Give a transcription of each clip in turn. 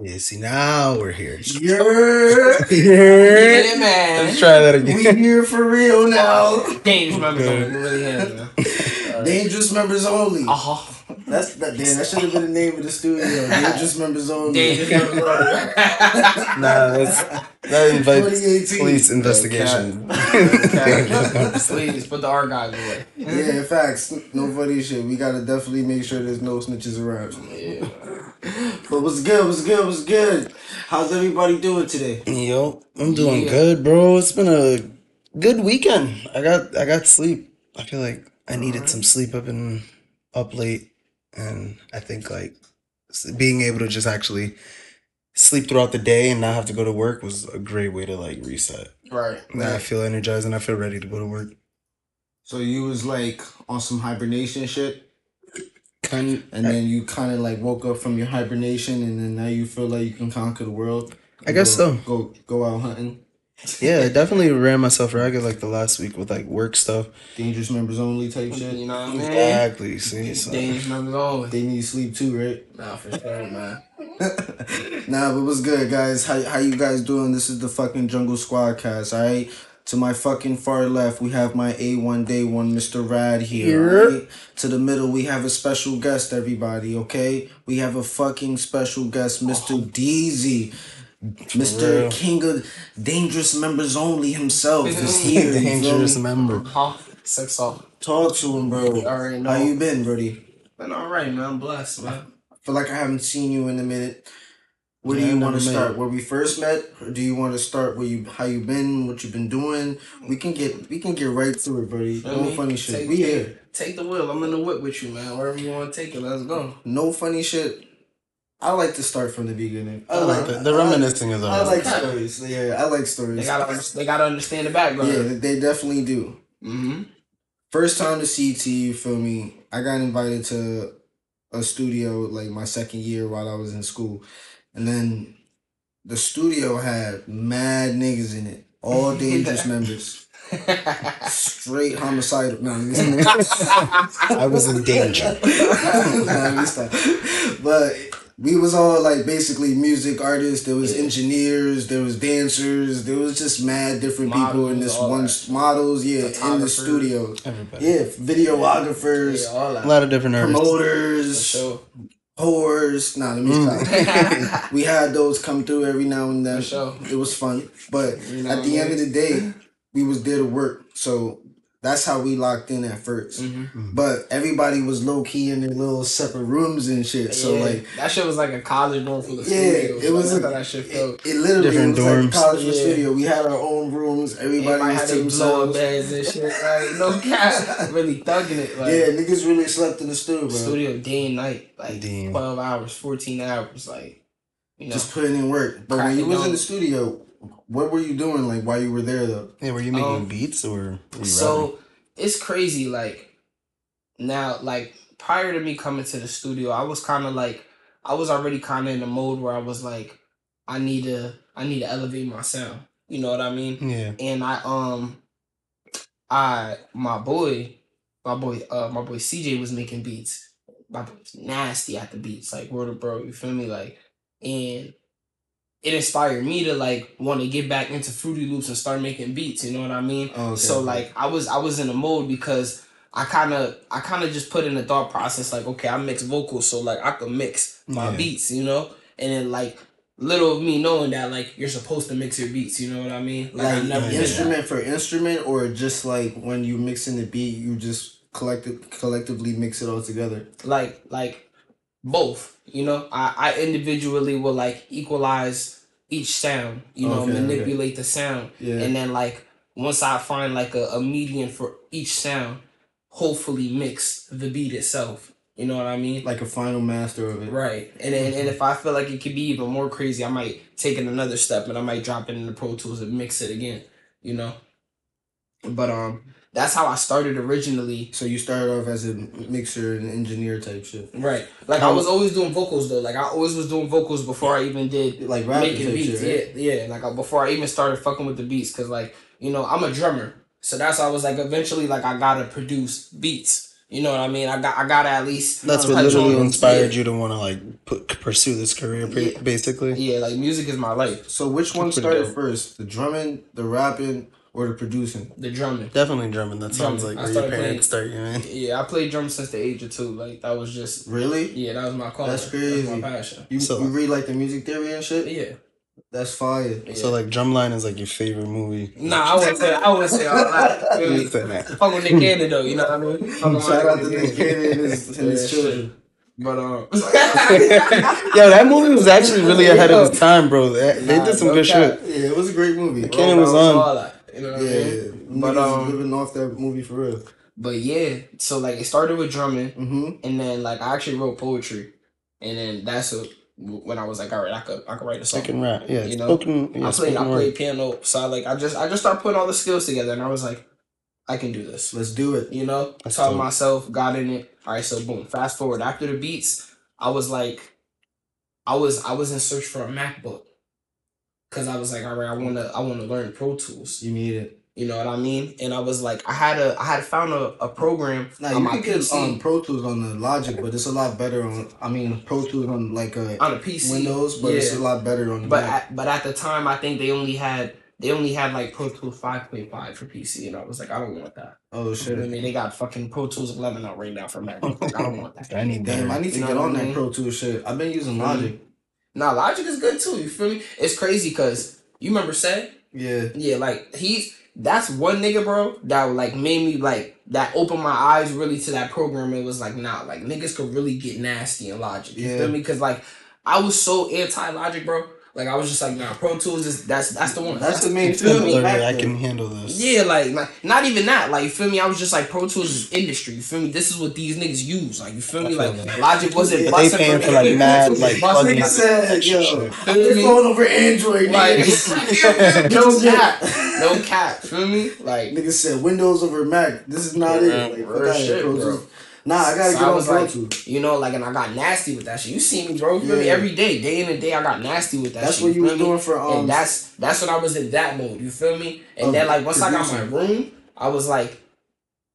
Yeah, see now we're here. You're Yeah, man. Let's try that again. we again. here for real now. Dangerous members only. Really have. Dangerous members only. Uh-huh. That's that. Damn, that should have been the name of the studio. Dangerous members only. Dangerous members only. Nah, that's that invites police investigation. Please put the archives away. Yeah, facts. No funny shit. We gotta definitely make sure there's no snitches around. Yeah. But what's good? What's good? What's good? How's everybody doing today? Yo, I'm doing Yeah. good, bro. It's been a good weekend. I got I got sleep. I feel like I needed some sleep. I've been up late, and I think like being able to just actually sleep throughout the day and not have to go to work was a great way to like reset. Right. Now I feel energized and I feel ready to go to work. So you was like on some hibernation shit, Kind and then you kind of like woke up from your hibernation, and then now you feel like you can conquer the world. I guess Go- so. Go go out hunting. Yeah, I definitely ran myself ragged like the last week with like work stuff. Dangerous members only type shit. You know what I mean? Exactly. See, so Dangerous members only. They need sleep too, right? Nah, for sure, man. nah, but what's good, guys? How how you guys doing? This is the fucking Jungle Squad cast, alright? To my fucking far left, we have my A1 Day One, Mr. Rad here. Here. alright? To the middle, we have a special guest, everybody, okay? We have a fucking special guest, Mr. Oh. DZ. Mr. real. King of Dangerous Members Only himself is here. you dangerous me? member. Huh? Sex off. Talk to him, bro. Already know. How you been, Brody? Been alright, man. I'm blessed, man. feel like I haven't seen you in a minute. Where Yeah, do you want to start? Where we first met, or do you want to start where you how you been, what you've been doing? We can get we can get right through it, buddy. Feel No me? funny shit. Take- we here. Take the wheel. I'm in the whip with you, man. Wherever you want to take it, let's go. No funny shit. I like to start from the beginning. I Uh, like The, the reminiscing is I, I always like stories. Yeah, I like stories. They gotta, they gotta understand the background. yeah, they definitely do. Mm-hmm. First time to CT, you feel me? I got invited to a studio like my second year while I was in school. And then the studio had mad niggas in it. All dangerous members. Straight homicidal. No, let me stop. I was in danger. no, let me stop. But we was all like basically music artists. There was Yeah. engineers. There was dancers. There was just mad different people in this all one that. models. Yeah, in the studio. Everybody. Yeah, videographers, yeah, all A lot of different artists. Promoters, sure. whores. Nah, let me Mm. stop. we had those come through every now and then. For sure. It was fun, but You know at what the I end of the day, we was there to work. So that's how we locked in at 1st Mhm. But everybody was low key in their little separate rooms and shit. So Yeah. like, that shit was like a college dorm for the yeah, studio. it was That's a, how that shit it, felt. it literally Different was like dorms. a college for Yeah. studio. We had our own rooms. Everybody, Everybody was had to their blow themselves. beds and shit. Like no cap, really thugging it. Like Yeah, niggas really slept in the studio, bro. studio day and night, like Damn. twelve hours, fourteen hours, like you know. Just putting in work. But when you was in the studio, what were you doing like while you were there though? Yeah, were you making Um, beats or were you so it's crazy. Like now, like prior to me coming to the studio, I was kind of like I was already kind of in a mode where I was like, I need to, I need to elevate my sound. You know what I mean? Yeah. and I um I my boy my boy uh my boy CJ was making beats. My boy was nasty at the beats, like word of bro, you feel me? Like and it inspired me to like want to get back into Fruity Loops and start making beats, you know what I mean? Oh, okay, so like I was I was in a mode because I kind of I kind of just put in the thought process like okay I mix vocals so like I can mix my Yeah. beats you know and then like little of me knowing that like you're supposed to mix your beats you know what I mean Like that. instrument for instrument, or just like when you mixing the beat, you just collective collectively mix it all together. like like both you know i i individually will like equalize each sound you know Okay, okay. manipulate the sound Yeah. and then like once i find like a, a median for each sound hopefully mix the beat itself you know what i mean like a final master of it. right and then and if i feel like it could be even more crazy i might take it another step and i might drop it in the pro tools and mix it again you know but um that's how i started originally So you started off as a mixer and engineer type shit, Right. Like I was always doing vocals though. Like I always was doing vocals before I even did like rapping making beats. shit. Right? Yeah, yeah. Like I, before I even started fucking with the beats, cause like you know I'm a drummer, so that's why I was like eventually like I gotta produce beats. You know what I mean? I got I gotta at least That's what literally on- inspired yeah. you to want to like put, pursue this career, ba- Yeah. basically. Yeah, like music is my life. So which one started dope. first? The drumming, the rapping, or the producing? The drumming. Definitely drumming. That sounds Drumming. like I where your started parents start you in. Yeah, I played drums since the age of two. Like that was just Really? yeah, that was my call. That's crazy. my passion. You, So- you read like the music theory and shit? Yeah. That's fire. yeah. So like Drumline is like your favorite movie. Nah, I wouldn't say I wouldn't say all that. Feel me? You said that. Fuck with Nick Cannon though, you know what I mean? Fuck with Shout out to Nick Nick Cannon and his, and his Yeah, children. But um Yo, that movie was actually really ahead of its time, bro. They, they did some no good cap. shit. Yeah, it was a great movie. Cannon was on. You know what Yeah, I mean? but But, um, living off that movie for real. But yeah, so like it started with drumming Mm-hmm. and then like I actually wrote poetry. And then that's a, when I was like, all right, I could I could write a song. I can rap, yeah. You know, spoken, yeah, I played I played piano, so I like I just I just started putting all the skills together, and I was like, I can do this. Let's do it. You know, That's taught myself, got in it. All right, so boom. Fast forward after the beats, I was like, I was I was in search for a MacBook, cause I was like, all right, I wanna I wanna learn Pro Tools. You need it. You know what I mean? And I was like, I had a I had found a, a program Now on you my can get PC um, Pro Tools on the Logic, but it's a lot better on. I mean, Pro Tools on like a on a PC. Windows, but it's a lot better on the But at, but at the time, I think they only had they only had like Pro Tools five point five for PC, and I was like, I don't want that. oh You know shit! I mean, they got fucking Pro Tools eleven out right now for Mac. I don't want that. I need Damn, I need to You know get on I that mean? Pro Tools shit. I've been using Mhm. Nah, Logic is good too. You feel me? It's crazy because you remember say Yeah. yeah, like he's that's one nigga, bro, that like made me like that opened my eyes really to that program. It was like nah, like niggas could really get nasty in Logic. You Yeah. feel me? Because like I was so anti Logic, bro. Like I was just like nah, Pro Tools is that's that's the one. That's the main You feel me? thing. I can handle this. Yeah, like, like not even that. Like you feel me? I was just like Pro Tools is industry. You feel me? This is what these niggas use. Like you feel me? I feel Like that. Logic wasn't Yeah, They busting paying for like mad like Busting plugins. Nigga said, yo, Shit. I'm going over Android. Like no cap, no cap. Feel me? Like Nigga said Windows over Mac. This is not it. Like, real fuck outta here, shit, Pro bro. Nah, I gotta So get I was like- you know, like, and I got nasty with that shit. You see me, bro? You feel me? Every day, day in and day, I got nasty with that. That's shit, what you me? doing for um. and that's that's when I was in that mode. You feel me? And Of then like once I got my room, I was like,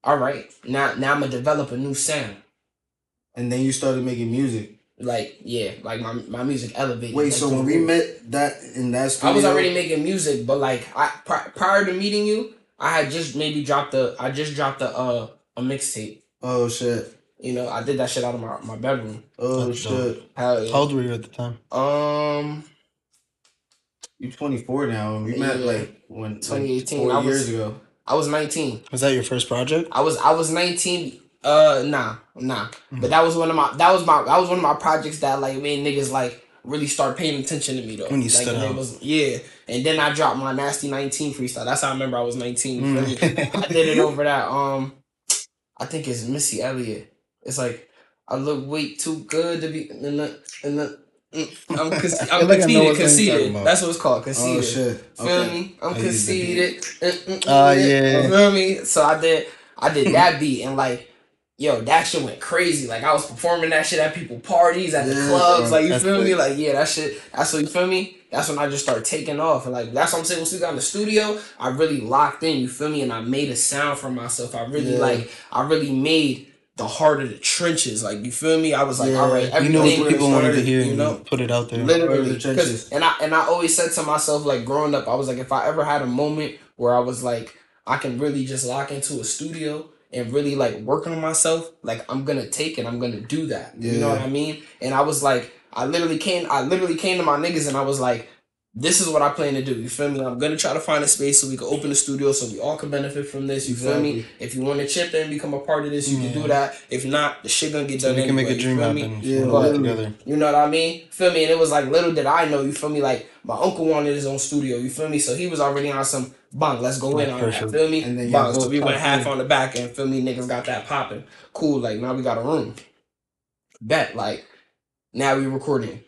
all right, now now I'm gonna develop a new sound. and then you started making music. Like yeah, like my my music elevated. Wait, like, so when we roof. met that in that I was already making music, but like I pri- prior to meeting you, I had just maybe dropped a I just dropped a uh, a mixtape. Oh shit! You know, I did that shit out of my, my bedroom. Oh That's shit! Hell yeah. How old were you at the time? Um, You're 24 now, and we met like when 2018, four I was- years ago. I was 19. Was that your first project? I was I was 19. Uh, nah, nah. But that was one of my that was my that was one of my projects that like made niggas like really start paying attention to me though. When you like, stood and it out. was yeah. And then I dropped my nasty 19 freestyle. That's how I remember I was 19. you feel me? I did it over that. Um, I think it's Missy Elliott. It's like I look way too good to be in the the. mm, I'm, con- I'm conceited. what song you're talking Conceited. That's what it's called. Oh Conceited. shit! Feel Okay. me? I'm I used the beat. conceited. Oh, yeah. You feel me? So I did. I did that beat and like. Yo, that shit went crazy. Like I was performing that shit at people parties, at the Yeah, clubs. Like you that's feel me? Like yeah, that shit. That's what you feel me. That's when I just started taking off. And like that's what I'm saying. Once we got in the studio, I really locked in. You feel me? And I made a sound for myself. I really Yeah. like. I really made the heart of the trenches. Like you feel me? I was like, Yeah. all right, You You know everything. what people wanted to hear, You know, you put it out there. literally the 'cause- trenches. and i and i always said to myself like growing up i was like if i ever had a moment where i was like i can really just lock into a studio and really like working on myself like i'm gonna take it i'm gonna do that you know what i mean and i was like i literally came i literally came to my niggas and i was like this is what I plan to do. You feel me? I'm gonna try to find a space so we can open a studio so we all can benefit from this. You feel me? If you want to chip in, become a part of this, you can do that. If not, the shit gonna get done. we can make a dream happen. Yeah, Yeah, but- together. You know what I mean? Feel me? And it was like little did I know, you feel me? Like my uncle wanted his own studio, you feel me? So he was already on some bang, let's go in on that. Perfect. Feel me? And then bang. So we went half in. on the back end, feel me? Niggas got that popping. Cool, like now we got a room. Bet, like now we recording.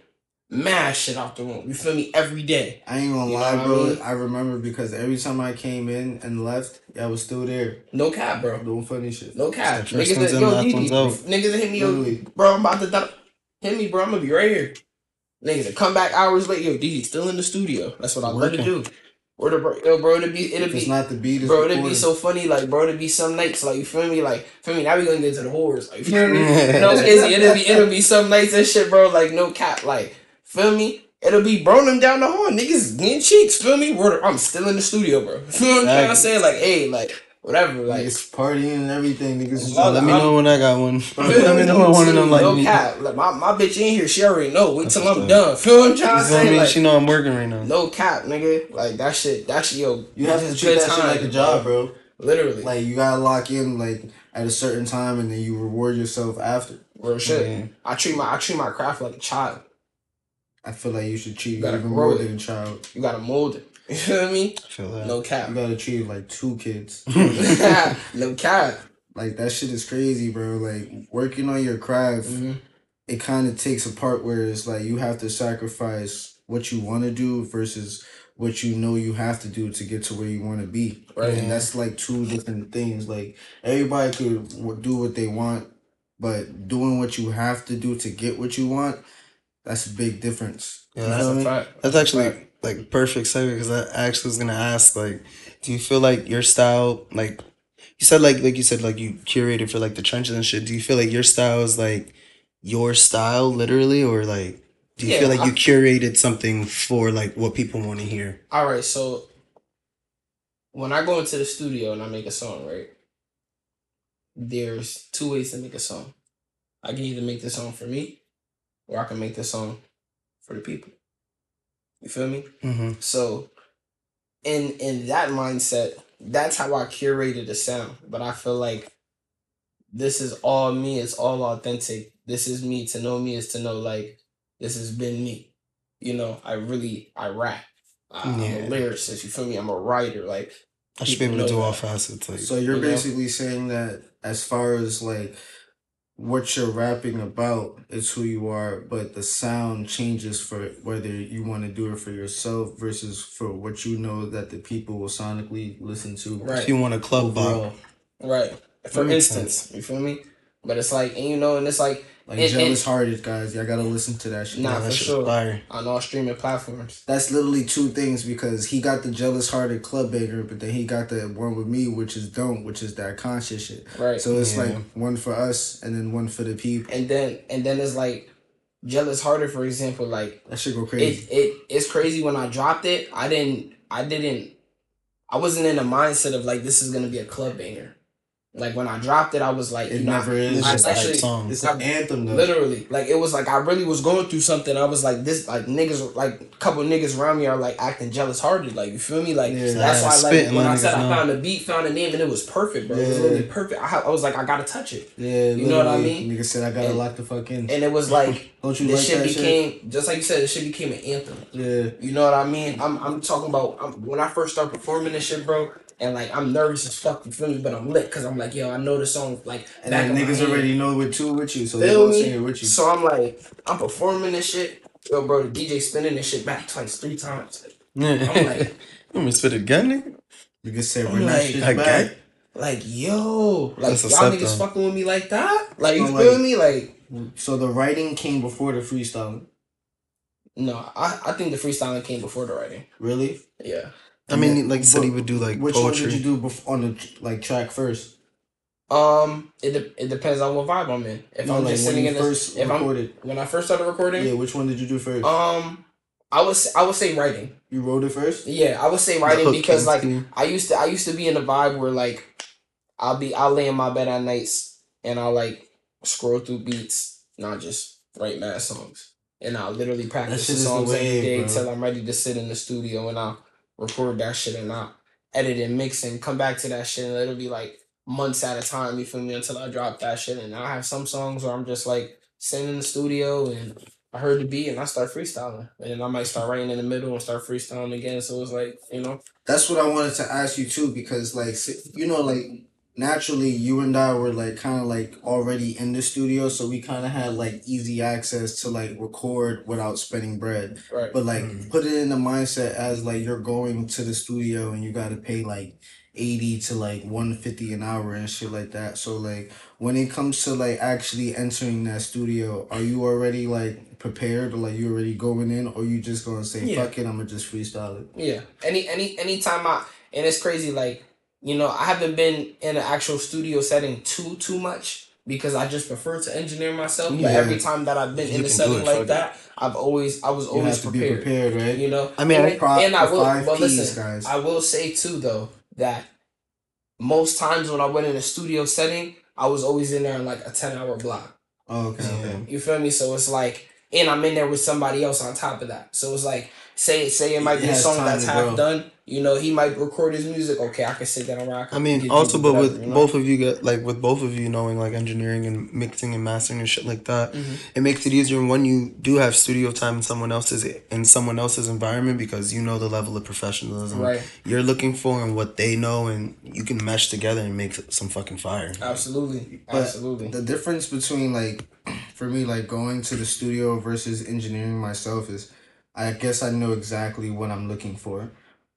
Mad shit out the room. You feel me? Every day. I ain't gonna You lie, what I bro. mean? I remember because every time I came in and left, y'all was still there No cap, bro. doing funny shit. No cap. The Niggas that, yo, last Didi, niggas hit me, yo, Literally. bro, I'm about to die. Hit me, bro. I'm gonna be right here. Niggas that come back hours later, yo, DD still in the studio. That's what I love to do. Or the bro, yo, bro, it'll be it'll If it's be not the beat, it's bro, it'd be so funny, like bro, it'd be some nights, like you feel me, like feel me. Now we gonna get to the horrors, like you feel me. know, it's. It'll be it'll be some nights and shit, bro. Like no cap, like feel me. It'll be bro them down the hall, niggas getting cheeks. Feel me? Word, I'm still in the studio, bro. Feel what I'm trying to say? Like, hey, like whatever, like. it's partying and everything. Niggas is Let me know when I got one. Let me know when one of them like no me. cap. Like my, my bitch in here, she already know. Wait till I'm done. Feel what I'm trying to say? Like, She know I'm working right now. no cap, nigga. Like that shit. That shit, yo. You have to treat that shit like a job, bro. Literally. Like you gotta lock in like at a certain time, and then you reward yourself after. Real shit. Yeah. I treat my I treat my craft like a child. I feel like you should treat You it gotta even more it. than a child. You gotta mold it. You feel me? I feel that. No cap. You gotta treat it like two kids. no cap. Like that shit is crazy, bro. Like working on your craft, Mhm. it kind of takes a part where it's like you have to sacrifice what you want to do versus what you know you have to do to get to where you want to be. Right. And that's like two different things. Like everybody could do what they want, but doing what you have to do to get what you want, that's a big difference. Yeah, You that's feel That's a fact. That's actually like perfect segue because I actually was gonna ask like, do you feel like your style like you said like like you said like you curated for like the trenches and shit. Do you feel like your style is like your style literally or like do you Yeah, feel like I- you curated something for like what people want to hear? All right, so when I go into the studio and I make a song, right? There's two ways to make a song. I can either make the song for me, or I can make the song for the people. You feel me? Mm-hmm. So, in in that mindset, that's how I curated the sound. But I feel like this is all me. It's all authentic. This is me. To know me is to know like this has been me. You know, I really I rap. I'm Yeah. a lyricist. You feel me? I'm a writer. Like I should be able to do know all that. facets. Like, So you're You know? basically saying that as far as like what you're rapping about is who you are, but the sound changes for whether you want to do it for yourself versus for what you know that the people will sonically listen to. Right. if you want a club Overall. right. For instance, you feel me? But it's like, and you know, and it's like Like And- jealous hearted guys, y'all gotta listen to that shit. Nah, yeah, for that shit's sure. fire. on all streaming platforms. That's literally two things because he got the jealous hearted club banger, but then he got the one with me, which is don't, which is that conscious shit. Right. So it's Yeah. like one for us and then one for the people. and then and then it's like jealous harder for example like That should go it, crazy. it it's crazy when i dropped it i didn't i didn't i wasn't in the mindset of like this is gonna be a club banger like when i dropped it i was like It you know, never is. It's just actually- song. It's an anthem though. literally like it was like i really was going through something i was like this like niggas like a couple niggas around me are like acting jealous hearted like you feel me like Yeah. that's why like when i said i found a beat found a name and it was perfect bro it was Yeah. literally perfect I, I was like i gotta touch it Yeah, You know what I mean? Nigga said I gotta And- lock the fuck in. and it was like Don't you this like shit became shit? just like you said. This shit became an anthem. Yeah. You know what I mean? I'm I'm talking about I'm, when I first started performing this shit, bro. And like I'm nervous as fuck. You feel me? But I'm lit because I'm like, yo, I know the song like And back then of my niggas already know it too with you, so they gonna sing it with you. So I'm like, I'm performing this shit. Yo, bro, the DJ spinning this shit back twice, three times. I'm like, I'm gonna spit a gun, nigga. Niggas said I'm we're not like, shit I back. got- like, yo, like That's y'all niggas though. fucking with me like that? Like, you feel like- me? Like, So the writing came before the freestyling. no, I I think the freestyling came before the writing. Really? Yeah. I mean, like you said, he would do like Which one did you do bef- on the like track first? Um, it de- it depends on what vibe I'm in. If No, I'm like just sitting in the first if I'm when I first started recording, Yeah, which one did you do first? um, I was I would say writing. you wrote it first. Yeah, I would say writing hook because like to- I used to I used to be in a vibe where like I'll be I'll lay in my bed at nights and I'll like scroll through beats, not just write mad songs. And I'll literally practice the is the songs every wave, day bro. till I'm ready to sit in the studio and I'll record that shit and I'll edit and mix and come back to that shit and it'll be like months at a time, you feel me, until I drop that shit. And I have some songs where I'm just like sitting in the studio and I heard the beat and I start freestyling. And I might start writing in the middle and start freestyling again. So it's like, you know, That's what I wanted to ask you too, because like you know, like naturally you and I were like kind of like already in the studio, so we kind of had like easy access to like record without spending bread. right. But like Mhm. put it in the mindset as like you're going to the studio and you got to pay like 80 to like 150 an hour and shit like that. So like when it comes to like actually entering that studio, are you already like prepared or like you already going in or you just gonna say Yeah. fuck it, I'm gonna just freestyle it? Yeah. Any any anytime I and it's crazy like you know I haven't been in an actual studio setting too too much because I just prefer to engineer myself. But every time that I've been You in a setting it, like that, I've always I was You always have to be prepared. prepared, right? You know. I mean, and, I- Pro- and I will. But Ps, listen, guys. I will say too though that most times when I went in a studio setting, I was always in there in like a ten hour block. Oh, okay, okay. You feel me? So it's like, and I'm in there with somebody else on top of that. So it's like, say say it might be a song that's half grow. done. You know, he might record his music. Okay, I can sit down and rock. I mean, also, but whatever, with you know? both of you get like with both of you knowing like engineering and mixing and mastering and shit like that, Mhm. it makes it easier when you do have studio time in someone else's in someone else's environment because you know the level of professionalism Right. you're looking for and what they know, and you can mesh together and make some fucking fire. Absolutely, But absolutely. The difference between like for me like going to the studio versus engineering myself is I guess I know exactly what I'm looking for.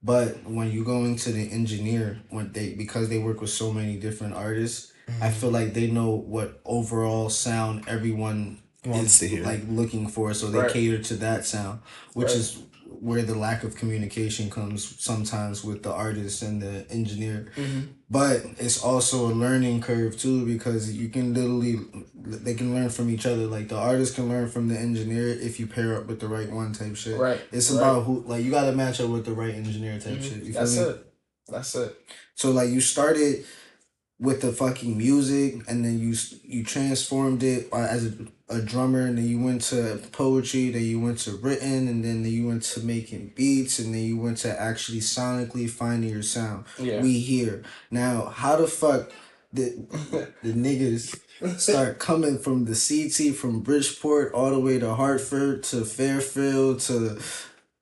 But when you go into the engineer when they because they work with so many different artists, I mm-hmm. feel like they know what overall sound everyone Wants is to hear. like looking for so they Right. cater to that sound, which Right. is where the lack of communication comes sometimes with the artist and the engineer Mhm. but it's also a learning curve too because you can literally they can learn from each other like the artist can learn from the engineer if you pair up with the right one type shit Right. it's right. about who like you got to match up with the right engineer type Mhm. shit you feel That's me it. That's it. so like you started with the fucking music and then you you transformed it uh, as a, a drummer and then you went to poetry then you went to written and then you went to making beats and then you went to actually sonically finding your sound. Yeah. we here. Now how the fuck did the niggas start coming from the CT from Bridgeport all the way to Hartford to Fairfield to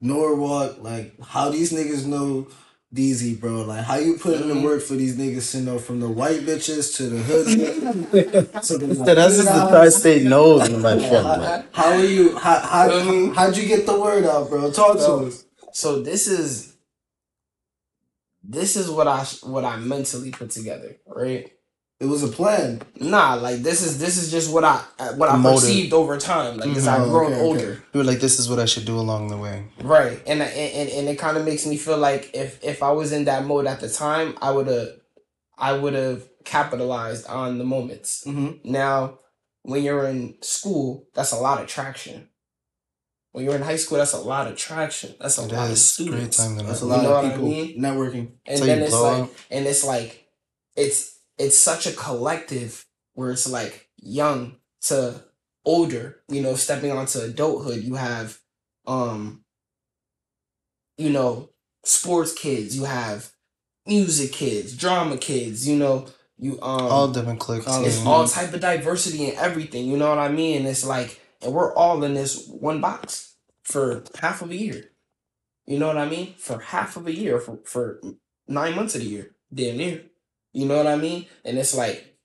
Norwalk? Like how these niggas know DZ, bro. Like, how you put in the mm-hmm. work for these niggas to know from the white bitches to the hood. to the That's just the tri-state nose, my friend. man. How are you? How, how, how'd you get the word out, bro? Talk to us. so this is this is what I what I mentally put together, right? It was a plan. Nah, like this is this is just what I what I Motive. perceived over time. Like as. I've Oh, grown okay, okay. older. You were like, this is what I should do along the way. Right, and and and it kind of makes me feel like if if I was in that mode at the time, I would have, I would have capitalized on the moments. Mm-hmm. Now, when you're in school, that's a lot of traction. When you're in high school, that's a lot of traction. That's a It lot of is great students, time That's a know. lot know of what I people mean? networking. and So then it's blow like, up. and it's like, it's it's such a collective where it's like young to older, you know, stepping onto adulthood. You have, um, you know, sports kids. You have music kids, drama kids. You know, you um, All different cliques. All it's. All type of diversity and everything. You know what I mean? And it's like, and we're all in this one box for half of a year. You know what I mean? For half of a year, for for nine months of the year, damn near. You know what I mean? And it's like,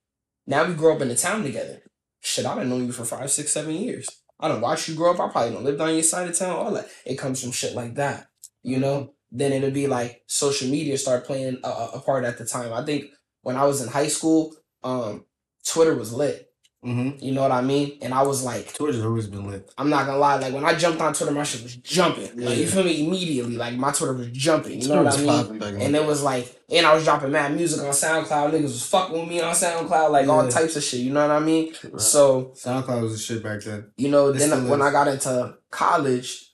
now we grow up in the town together. Shit, I done known you for five, six, seven years. I don't watch you grow up. I probably don't lived on your side of town. All that. It comes from shit like that. You know? Then it'll be like social media start playing a a part at the time. I think when I was in high school, um, Twitter was lit. Mm-hmm. You know what I mean? And I was like, Twitter's always been lit. I'm not gonna lie, like when I jumped on Twitter, my shit was jumping. Like you Yeah. feel me? Immediately, like my Twitter was jumping. You know what I mean? And it was like, and I was dropping mad music on SoundCloud. Niggas was fucking with me on SoundCloud, like all types of shit. You know what I mean? So SoundCloud was the shit back then. you know, then when. I got into college,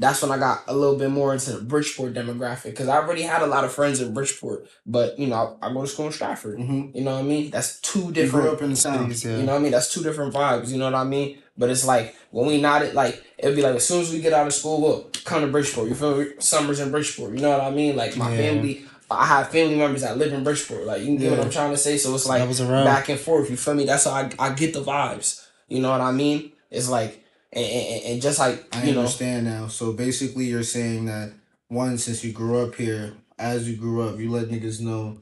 that's when I got a little bit more into the Bridgeport demographic because I already had a lot of friends in Bridgeport, but you know, I, I go to school in Stratford. Mm-hmm. You know what I mean? That's two You different. up in the. Cities, yeah. You know what I mean? That's two different vibes. You know what I mean? But it's like when we not it, like it'd be like as soon as we get out of school, look, come to Bridgeport. You feel me? Summers in Bridgeport. You know what I mean? Like my Yeah. family, I have family members that live in Bridgeport. Like you can get what I'm trying to say. So it's like back and forth. You feel me? That's how I, I get the vibes. You know what I mean? It's like and, and, and just like I you know, understand now. So basically, you're saying that one, since you grew up here, as you grew up, you let niggas know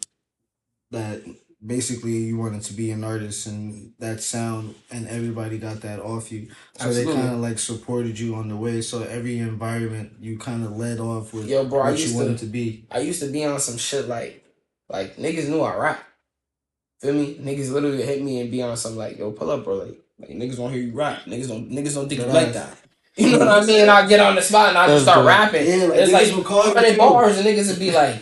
that basically you wanted to be an artist and that sound, and everybody got that off you. So Absolutely. they kind of like supported you on the way. So every environment you kind of led off with Yo, bro, I what used you to- wanted to be. I used to be on some shit like Like niggas knew I rap. Feel me? Niggas literally hit me and be on some like, yo, pull up, bro. Like, like niggas don't hear you rap. Niggas don't niggas don't think you like that. You know what I mean? And I get on the spot and I just start rapping. Yeah, like, it's like will call you hundred too. bars and niggas would be like,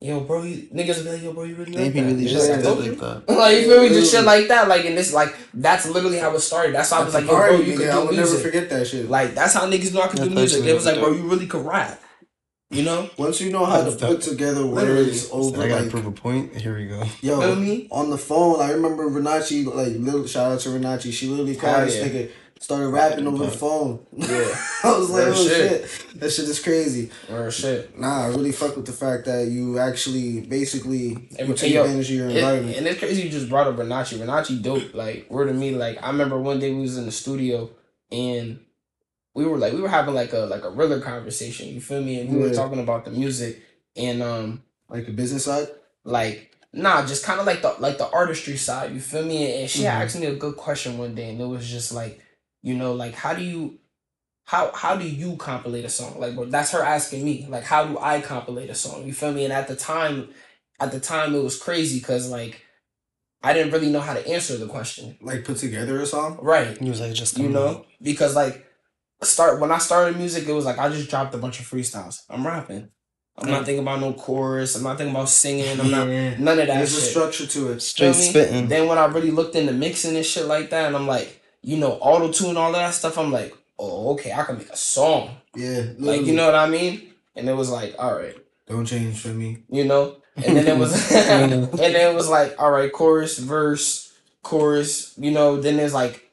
yo, bro, you niggas would be like, yo, bro, you really They like be that? really Just just like, like told you. that. Like you feel me? Just shit like that. Like and this like that's literally how it started. That's why I was like, yo, bro, Party, you nigga, could I do would never music. forget that shit. Like that's how niggas know I could do music. actually They was like, bro, you really could rap. You know? Once you know how to That's put dope. together Literally. words over I gotta like prove a point. Here we go. yo Feel me? on the phone, I remember Renachi like little shout out to Renachi. She literally called Hell this yeah. nigga, started rapping over the phone. Yeah. I was like, Real oh shit. shit. that shit is crazy. Or shit. Nah, I really fuck with the fact that you actually basically And- you take and yo, advantage of your It- environment. and it's crazy you just brought up Renachi. Renachi dope. Like word to me, like I remember one day we was in the studio and we were like we were having like a like a realer conversation. You feel me? And we were Yeah. talking about the music and um like the business side. like nah, just kind of like the like the artistry side. You feel me? And she Mhm. asked me a good question one day, and it was just like, you know, like how do you, how how do you compilate a song? Like, well, that's her asking me, like, how do I compilate a song? You feel me? And at the time, at the time, it was crazy because like, I didn't really know how to answer the question. Like put together a song. Right. He was like, just You know, out. because like start when I started music, it was like I just dropped a bunch of freestyles. I'm rapping. I'm not mm. thinking about no chorus. I'm not thinking about singing. I'm not none of that There's a structure to it. straight Feel me? spitting. Then when I really looked into mixing and shit like that, and I'm like, you know, auto tune, all that stuff, I'm like, oh, okay, I can make a song. Yeah. Like, you know what I mean? And it was like, all right, Don't change for me. you know? And then it was, and then it was like, all right, chorus, verse, chorus, you know? Then there's like,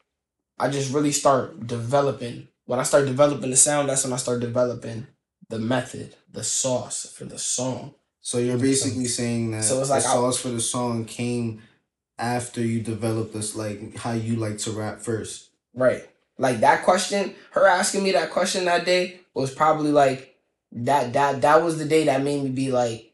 I just really start developing. When I start developing the sound, that's when I start developing the method, the sauce for the song. So you're basically saying that So it's like the I- sauce for the song came after you developed this, like how you like to rap first. Right. Like that question, her asking me that question that day was probably like that that that was the day that made me be like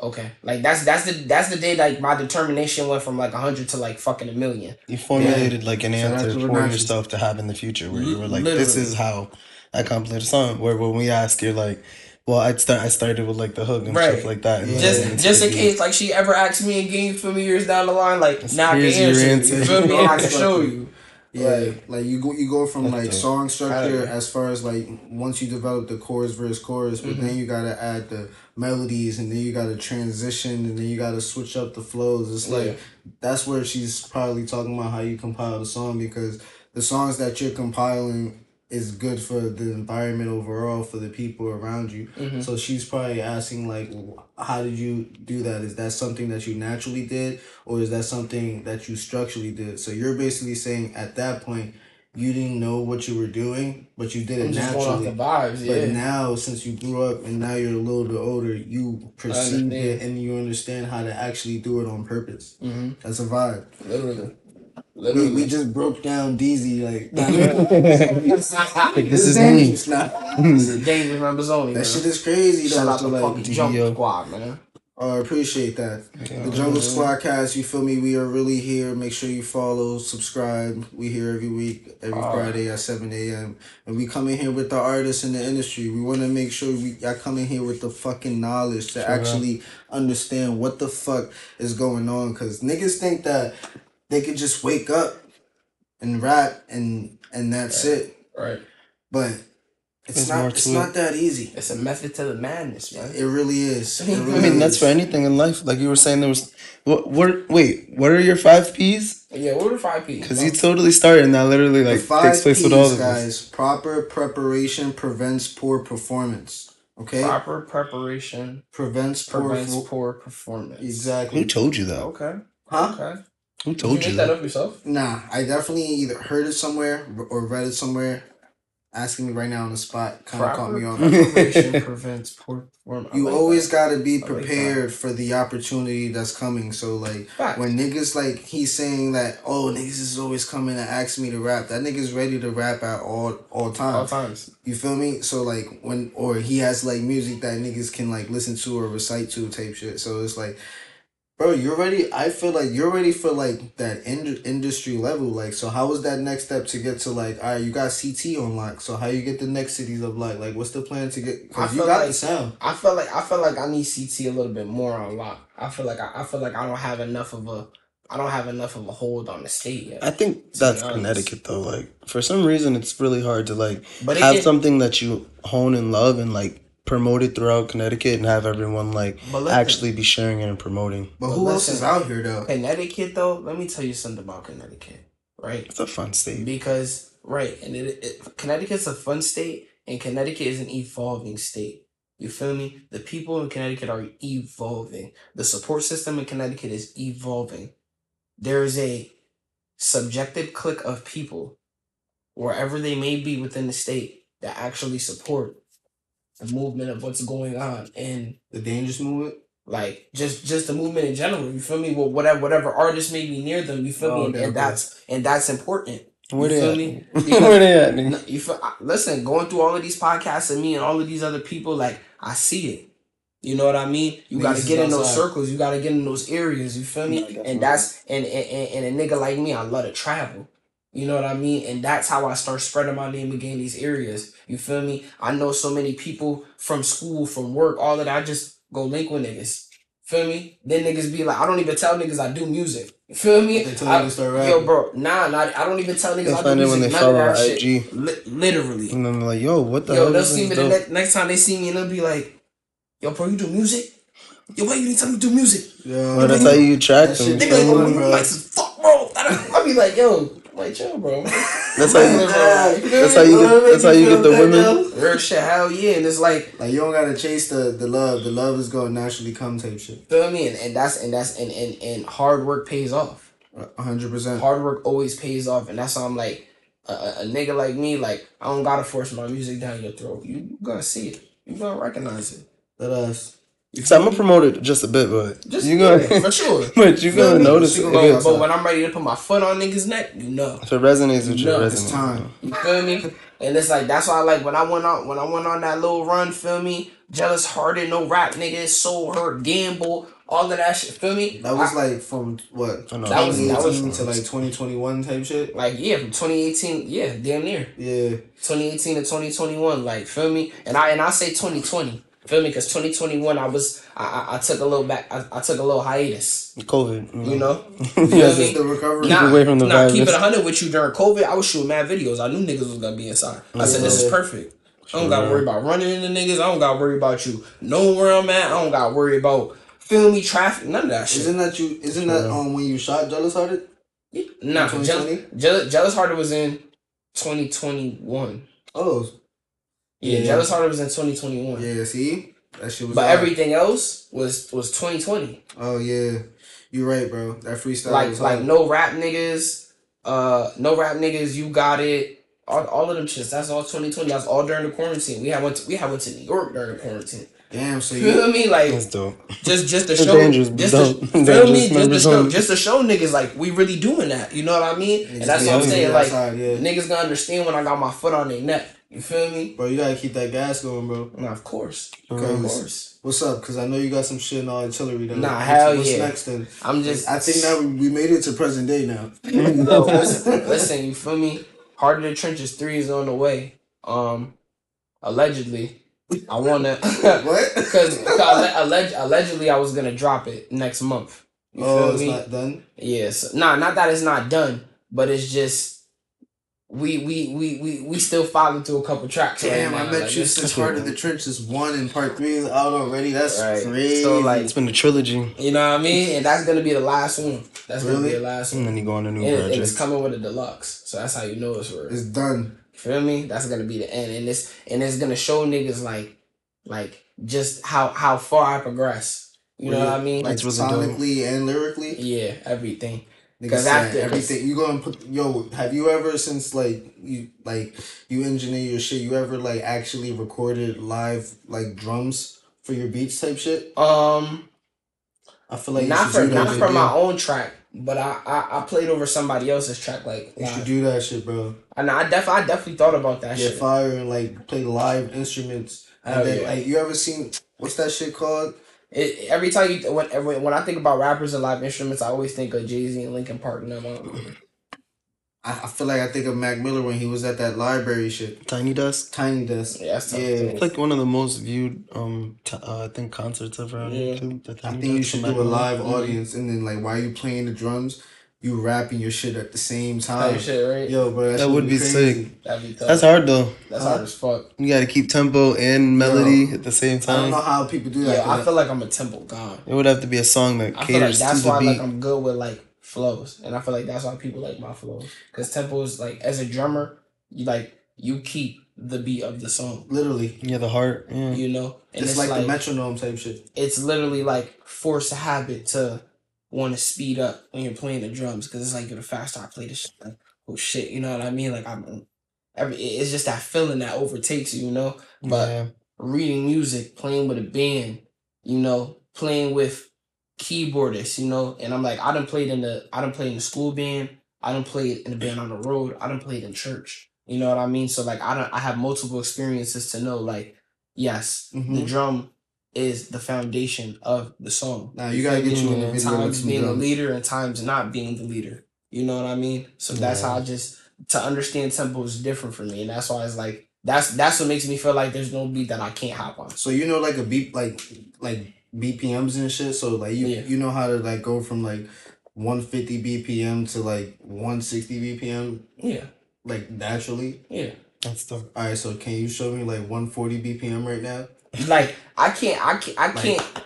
okay. Like that's that's the that's the day like my determination went from like 100 to like fucking a million. You formulated like an answer to for yourself to have in the future, where you were like, "This is how I complete a song." Where when we ask, you're like, "Well, I start. I started with like the hook and Right. stuff like that." Yeah. Just just in case like she ever asked me again for me years down the line, like now I can answer. answer. You feel me? I can show you. Yeah, Right. like you go you go from like song structure as far as like once you develop the chorus verse chorus, but Mm-hmm. then you gotta add the melodies and then you gotta transition and then you gotta switch up the flows. It's like Yeah. that's where she's probably talking about how you compile the song because the songs that you're compiling is good for the environment overall for the people around you. Mhm. So she's probably asking like, how did you do that? Is that something that you naturally did, or is that something that you structurally did? So you're basically saying at that point you didn't know what you were doing, but you did it I'm just going off naturally. the vibes, yeah. But now, since you grew up and now you're a little bit older, you perceive it and you understand how to actually do it on purpose. hmm That's a vibe. Literally. We, Literally. we just broke down DZ like Like, this is me. dangerous now. Dangerous members only. That man. shit is crazy Shout though. out So, to like, fucking Jump Squad, man. Oh, I appreciate that. The Jungle Squad cast, you feel me? We are really here. Make sure you follow, subscribe. We here every week, every Alright. Friday at 7 a.m. And we come in here with the artists in the industry. We want to make sure we I come in here with the fucking knowledge to actually understand what the fuck is going on. Because niggas think that they could just wake up and rap and and that's it. Right. But it's There's not. It's to not that easy. It's a method to the madness, man. It really is. It I I really mean, that's for anything in life. Like you were saying, there was. What? What? Wait. What are your five P's? Yeah, what are the five P's? Because you totally started, and that literally The like five takes place P's, with all of us. guys. Proper preparation prevents poor performance. Okay, Proper preparation prevents poor. prevents fo- poor performance. Exactly. Who told you that? Okay. Huh? Okay. Who told you you make that that? up yourself? Nah, I definitely either heard it somewhere or read it somewhere. Asking me right now on the spot kind of caught me off. preparation prevents poor performance. You like always that. got to be I like prepared for the opportunity that's coming. So like Fact. when niggas like he's saying that oh niggas is always coming to ask me to rap. That nigga's ready to rap at all all times. all times. You feel me? So like when or he has like music that niggas can like listen to or recite to type shit. So it's like Bro, you're ready. I feel like you're ready for like that ind- industry level. Like, so how was that next step to get to like, all right, you got CT on lock. So how you get the next cities of like, like what's the plan to get? I Because you got like- the sound. I feel like I feel like I need CT a little bit more on lock. I feel like I, I feel like I don't have enough of a I don't have enough of a hold on the state yet. I think that's honest. Connecticut though. Like for some reason, it's really hard to like But have get- something that you hone and love and like promote it throughout Connecticut and have everyone like listen, actually be sharing it and promoting. But But who else is out here though? Connecticut though, let me tell you something about Connecticut, right? It's a fun state. Because right, and it, it Connecticut's a fun state, and Connecticut is an evolving state. You feel me? The people in Connecticut are evolving. The support system in Connecticut is evolving. There is a subjected clique of people, wherever they may be within the state, that actually support the movement of what's going on and The dangerous movement. like just just the movement in general. You feel me? Well, whatever whatever artist may be near them. You feel Oh, me? And, okay, and okay. that's and that's important. Where You they feel at? me? Where they at? nigga? You feel? Listen, going through all of these podcasts and me and all of these other people, like I see it. You know what I mean? You got to get in those outside. circles. You got to get in those areas. You feel me? Yeah, definitely. and that's and, and and and a nigga like me, I love to travel. You know what I mean? And that's how I start spreading my name again in these areas. You feel me? I know so many people from school, from work, all that. I just go link with niggas. Feel me? Then niggas be like, I don't even tell niggas I do music. You feel me? Tell I- start Yo, bro, nah, nah, I don't even tell niggas I do it when music. they follow that shit. IG. Li- literally. And then they're like, yo, what the Yo, hell? they'll see me the dope. next, time they see me and they'll be like, yo, bro, you do music? Yo, why you didn't tell me do music? Yeah. Well, that's how you attract them. shit oh, They be like, oh, fuck, bro. I'll be like, yo, like, chill, bro. That's how you. That's That's how you get. That's how you get the women. Real shit, hell yeah. And it's like, Like you don't gotta chase the the love. The love is gonna naturally come type shit. feel me? And, and that's, and that's, and, and, and hard work pays off. Hundred percent. Hard work always pays off. And that's why I'm like, a, a, a nigga like me, like, I don't gotta force my music down your throat. You, you gonna see it. You gonna recognize it. That us. So I'm gonna promote it just a bit, but Just you yeah, gonna, for sure. but you gonna notice it. gonna But, when I'm ready to put my foot on niggas' neck, you know. if it resonates with you, No, it it's time. You feel me? And it's like that's why I like when I went on when I went on that little run, feel me? Jealous hearted, no rap niggas, soul hurt, gamble, all of that shit, feel me? That was I- like from what know. That was- that was- to like twenty twenty one type shit. like yeah, from 2018, yeah, damn near. Yeah. 2018 to 2021, like feel me? And I and I say 2020. Feel me? Cause 2021 I was I I, I took a little back I, I took a little hiatus. COVID, You know? Yes, me? Just the recovery. Nah, away from the nah, keep it virus. 100 with you during COVID. I was shooting mad videos. I knew niggas was gonna be inside. I said, this is perfect. I don't gotta worry about running into niggas. I don't gotta worry about you knowing where I'm at. I don't gotta worry about feel me traffic. None of that shit. Isn't that you? Isn't that um when you shot Jealous Hearted? nah, in jealous, 2020? jealous, jealous Hearted was in 2021. Oh, Yeah, Yeah. Jealous Hearted was in 2021. yeah. See, that shit was. But hard. everything else was was 2020. Oh yeah, you're right, bro. That freestyle like was like hard. no rap niggas, uh, no rap niggas. You got it. All, all of them shits. That's all 2020. That's all during the quarantine. We had went to, we had went to New York during the quarantine. Damn. So You you. feel me? Like That's dope. just just to show dangerous, but just dope. to, feel Dangerous me just to members show just to show niggas like we really doing that. You know what I mean? And that's what I'm saying. Like outside, yeah. niggas gonna understand when I got my foot on their neck. You feel me? Bro, you gotta keep that gas going, bro. Nah, of course, of course. What's up? Cause I know you got some shit in all artillery. Though. Nah, What's- hell what's yeah. next then? I'm just. I think now we, we made it to present day now. Yo, listen, listen, you feel me? Heart of the Trenches 3 is on the way. Um, allegedly, I wanna, what? because alleg- allegedly I was gonna drop it next month. You oh, feel it's me? not done. Yes. Nah, not that it's not done, but it's just we we we we we still filing through a couple tracks. Damn, right I now. met Like, you this- since Heart of the Trenches one and part three is out already. That's Right. crazy. So, like, It's been a trilogy, You know what I mean? And that's gonna be the last one. That's gonna be the last and one. then you go on a new And, and project. it's coming with a deluxe, so that's how you know it's real. it's done. Feel me? That's gonna be the end, and it's and it's gonna show niggas like, like just how how far I progress. You know what I mean? Like It's really dope. sonically and lyrically. yeah, everything. Niggas 'Cause saying after- everything you gonna put yo, have you ever since like you like you engineer your shit, you ever like actually recorded live like drums for your beats type shit? Um, I feel like not for should do that not for my own track, but I, I I played over somebody else's track like You should do that shit, bro. And I def I definitely thought about that Get shit. fire and like play live instruments. And then yeah. like you ever seen what's that shit called? It, every time you when when when I think about rappers and live instruments, I always think of Jay Z and Linkin Park. And them. um, I, I feel like I think of Mac Miller when he was at that library shit. Tiny Desk. Tiny Desk. Yeah, that's Yeah. It's like one of the most viewed, um, t- uh, I think concerts ever. on Yeah. YouTube. the I Tiny think you should do a live Miller. audience and then like while you playing the drums, you rapping your shit at the same time. Type shit, right? Yo, bro, that, That would be crazy. sick. That'd be tough. That's hard though. That's Huh? hard as fuck. You got to keep tempo and melody at the same time. I don't know how people do that. Yeah, I 'cause feel like I'm a tempo god. It would have to be a song that I feel like caters that's to the why beat. like I'm good with like flows, and I feel like that's why people like my flows. Cause tempo is like as a drummer, you like you keep the beat of the song, literally, yeah, the heart. Yeah. you know, and it's, like, the metronome type shit. it's literally like force a habit to want to speed up when you're playing the drums because it's like the faster I play this shit, like oh shit, you know what I mean? Like I'm every it's just that feeling that overtakes you, you know. But yeah. reading music, playing with a band, you know, playing with keyboardists, you know, and I'm like I done played in the I done played in the school band, I done played in the band on the road, I done played in church. You know what I mean? So like I don't I have multiple experiences to know like yes, the Mhm. drum is the foundation of the song. Nah, you gotta get you in the And video with times being the leader and times not being the leader. You know what I mean? So that's how I just to understand tempo is different for me, and that's why it's like that's that's what makes me feel like there's no beat that I can't hop on. So you know like a beat like like BPMs and shit. So like you Yeah. you know how to like go from like 150 BPM to like 160 BPM Yeah, like naturally. yeah. That's the All right, so can you show me like 140 BPM right now? Like I can't, I can't, I Like, can't.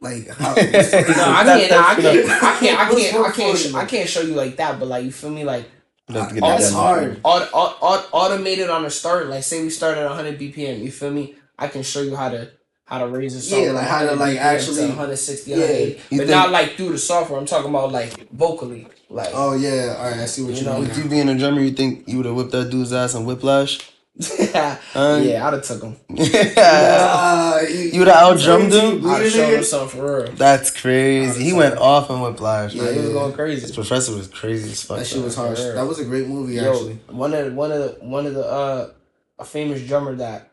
Like how? No, I can't, I can't, I can't, I can't, I can't, I can't, sh- I can't show you like that. But like you feel me, like You'd have to get that that's done. hard. aut- aut- aut- automated on the start. Like say we start at 100 BPM. You feel me? I can show you how to how to raise a song. Yeah, like how to, like, BPM actually- 160, Yeah. 180. But think- not like through the software. I'm talking about like vocally. Like Oh yeah, all right. I see what You you, know, mean. With you being a drummer, you think you would have whipped that dude's ass in Whiplash? Yeah, Uh, I'd have took him. yeah. Ah, you, You would've out-drummed him? I'd have Bleeding showed him something for real. That's crazy. He went off in Whiplash. Yeah, he was Yeah. going His crazy. professor was crazy as fuck. That shit was though. harsh. That was a great movie Yo, actually. one of one of the one of the uh a famous drummer that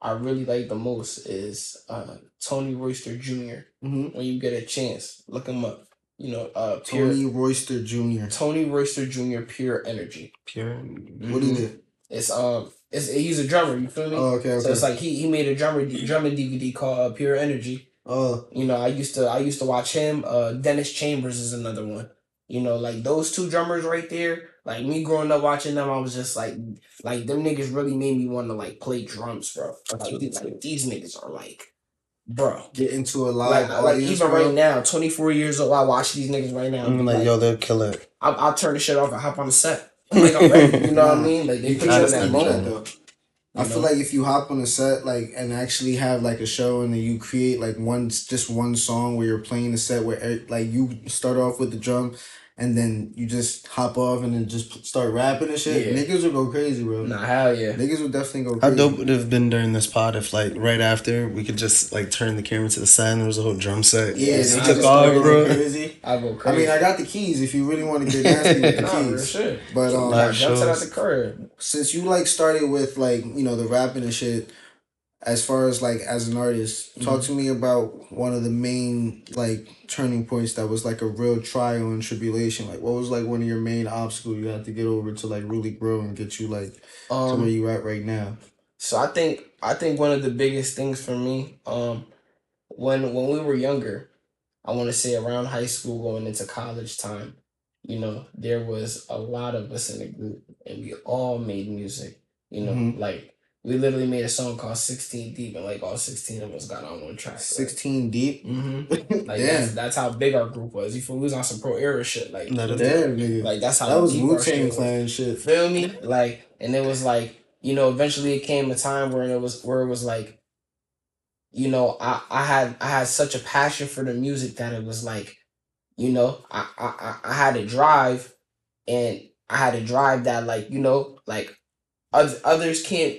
I really like the most is uh Tony Royster Jr. hmm When you get a chance, look him up. You know, uh pure Tony Royster Jr. Tony Royster Jr. Pure Energy. Pure. What he did? It's um it's he's a drummer, you feel me? Oh, okay, So it's like he he made a drummer drumming DVD called uh, Pure Energy. oh, You know, I used to I used to watch him. Uh, Dennis Chambers is another one. You know, like those two drummers right there. Like me growing up watching them, I was just like, like them niggas really made me want to like play drums, bro. Like, these- like these niggas are like, bro. get into a Like, live like audience, even bro. right now, twenty four years old, I watch these niggas right now. I'm and be like, like, yo, they'll kill it. I'll, I'll turn the shit off and hop on the set. Like I'm ready. You know what I mean? Like they put you in that moment. though. I feel like if you hop on a set like and actually have like a show and then you create like one just one song where you're playing the set where eh, like you start off with the drum and then you just hop off and then just start rapping and shit. Yeah. Niggas will go crazy, bro. Nah, hell yeah. Niggas would definitely go crazy. How dope would have been during this pod if, like, right after we could just like turn the camera to the side and there was a whole drum set. Yeah, Yeah, they nah, took just off, go bro. crazy. I go crazy. I mean, I got the keys if you really want to get nasty with the nah, keys. shit. But um, Live Like, jump to out the crib. since you like started with like you know the rapping and shit as far as like as an artist talk to me about one of the main like turning points that was like a real trial and tribulation like what was like one of your main obstacles you had to get over to like really grow and get you like to where Um, you at right now so I think I think one of the biggest things for me, um, when when we were younger, I want to say around high school going into college time, you know, there was a lot of us in the group, and we all made music. You know, Mhm. like we literally made a song called "16 Deep," and like all sixteen of us got on one track. 16 deep Mm-hmm. Like that's, that's how big our group was. You feel we was on some Pro Era shit. Like, damn nigga like that's how that was Wu-Tang was. Clan shit Feel me? Like, and it was like, you know, eventually it came a time where it was where it was like, you know, I I had I had such a passion for the music that it was like, you know, I I I- had to drive, and I had to drive that like you know like, oth- others can't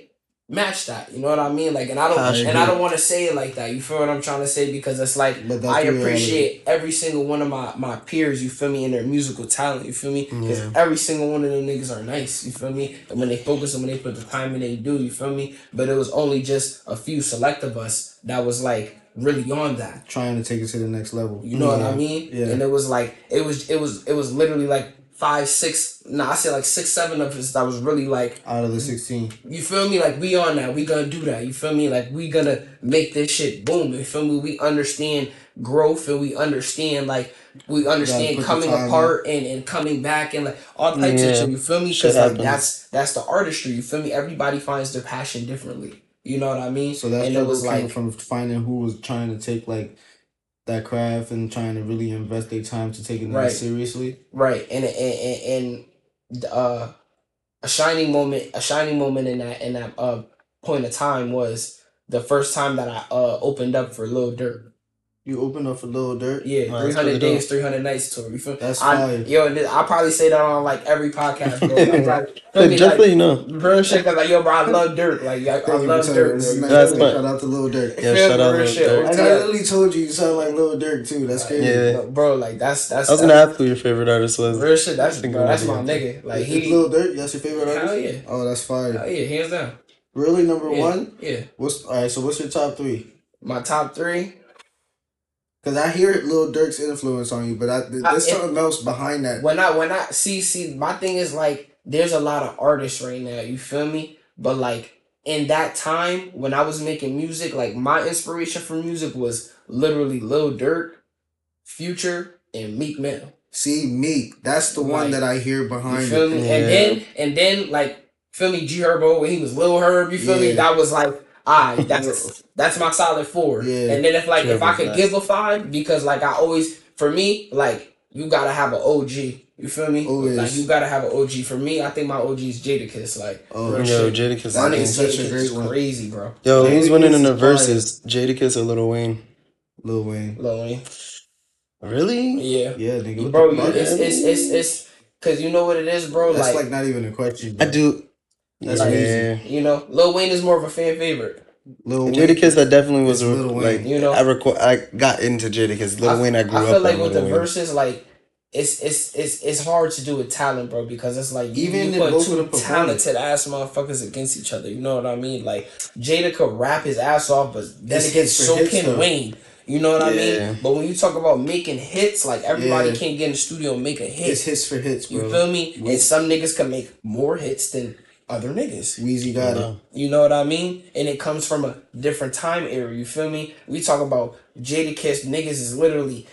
match that. You know what I mean? Like, and I don't and I don't want to say it like that. You feel what I'm trying to say? Because it's like I appreciate every single one of my, my peers, you feel me, in their musical talent, you feel me? Because Yeah. every single one of them niggas are nice, you feel me? And when they focus and when they put the time in, they do, you feel me? But it was only just a few select of us that was like, really on that. Trying to take it to the next level. You know what I mean? Yeah. And it was like it was it was it was literally like five, six nah, I say like six, seven of us that was really like Out of the sixteen. you feel me? Like we on that. We gonna do that. You feel me? Like we gonna make this shit boom. You feel me? We understand growth and we understand like we understand coming time in. apart and, and coming back and like all types of shit. You feel me? Because like that's that's the artistry. You feel me? Everybody finds their passion differently. You know what I mean? So that and it was came like from finding who was trying to take like that craft and trying to really invest their time to taking it Right. seriously. Right, and and and, and uh, a shining moment, a shining moment in that in that uh point of time was the first time that I uh opened up for Lil Durk. You open up for Lil Durk. Yeah, Wow, three that's hundred really days, three hundred nights tour. You feel? That's I, fire. yo, and I probably say that on like every podcast, bro. Like, like, feel me, so like, you know. real shit, cause like yo, bro, I love Durk. Like I, I love for Durk. telling me. This is bro. nice. That's Shout fine. out to Lil Durk. Yeah, Feel shout out real Lil shit. Durk. I literally told you you sound like Lil Durk too. That's uh, crazy. Yeah. bro. Like that's that's I was gonna ask who your favorite artist was. real shit. That's bro, that's my be nigga. Like Is he, Lil Durk, that's your favorite Hell artist? yeah. Oh, that's fire. oh yeah, hands down. Really, number Yeah, one? yeah. What's all right? So what's your top three? My top three. Because I hear Lil Durk's influence on you, but I, there's I- something else behind that. when I when I see see my thing is like there's a lot of artists right now, you feel me? But like in that time when I was making music, like my inspiration for music was literally Lil Durk, Future, and Meek Mill. See, Meek, that's the one that I hear You behind feel me? Yeah. And then and then like feel me, G Herbo when he was Lil Herb, you feel me? That was like I that's that's my solid four. Yeah. And then if like if I could nice. give a five, because like I always for me, like you gotta have an OG. You feel me? Oh, always. Like you gotta have an OG. For me, I think my OG is Jadakiss. Like Oh, real Yo, shit. Jadakiss. My That nigga is such a great one. crazy, bro. Yo, who's winning in the is fire. verses? Jadakiss or Lil Wayne? Lil Wayne. Lil Wayne. Really? Yeah. Yeah, nigga. Bro, the it's it's it's it's cause you know what it is, bro. That's like, like, not even a question. I do. That's like, yeah. you know, Lil Wayne is more of a fan favorite. Lil Wayne. Jadakiss, I definitely was a, Lil Wayne. like You know? I record. I got into Jadakiss. Lil Wayne, I grew I up. feel like on with Lil the Wayne. verses, like it's it's it's it's hard to do with talent, bro, because it's like Even you if put two talented ass motherfuckers against each other. You know what I mean? Like Jada could rap his ass off, but then It's again, so hits, can though. Wayne. You know what I mean? But when you talk about making hits, like everybody Yeah. can't get in the studio and make a hit. It's hits for hits, bro. you feel me? We- And some niggas can make more hits than other niggas. Weezy got it. You know what I mean? And it comes from a different time era. You feel me? We talk about Jadakiss niggas is literally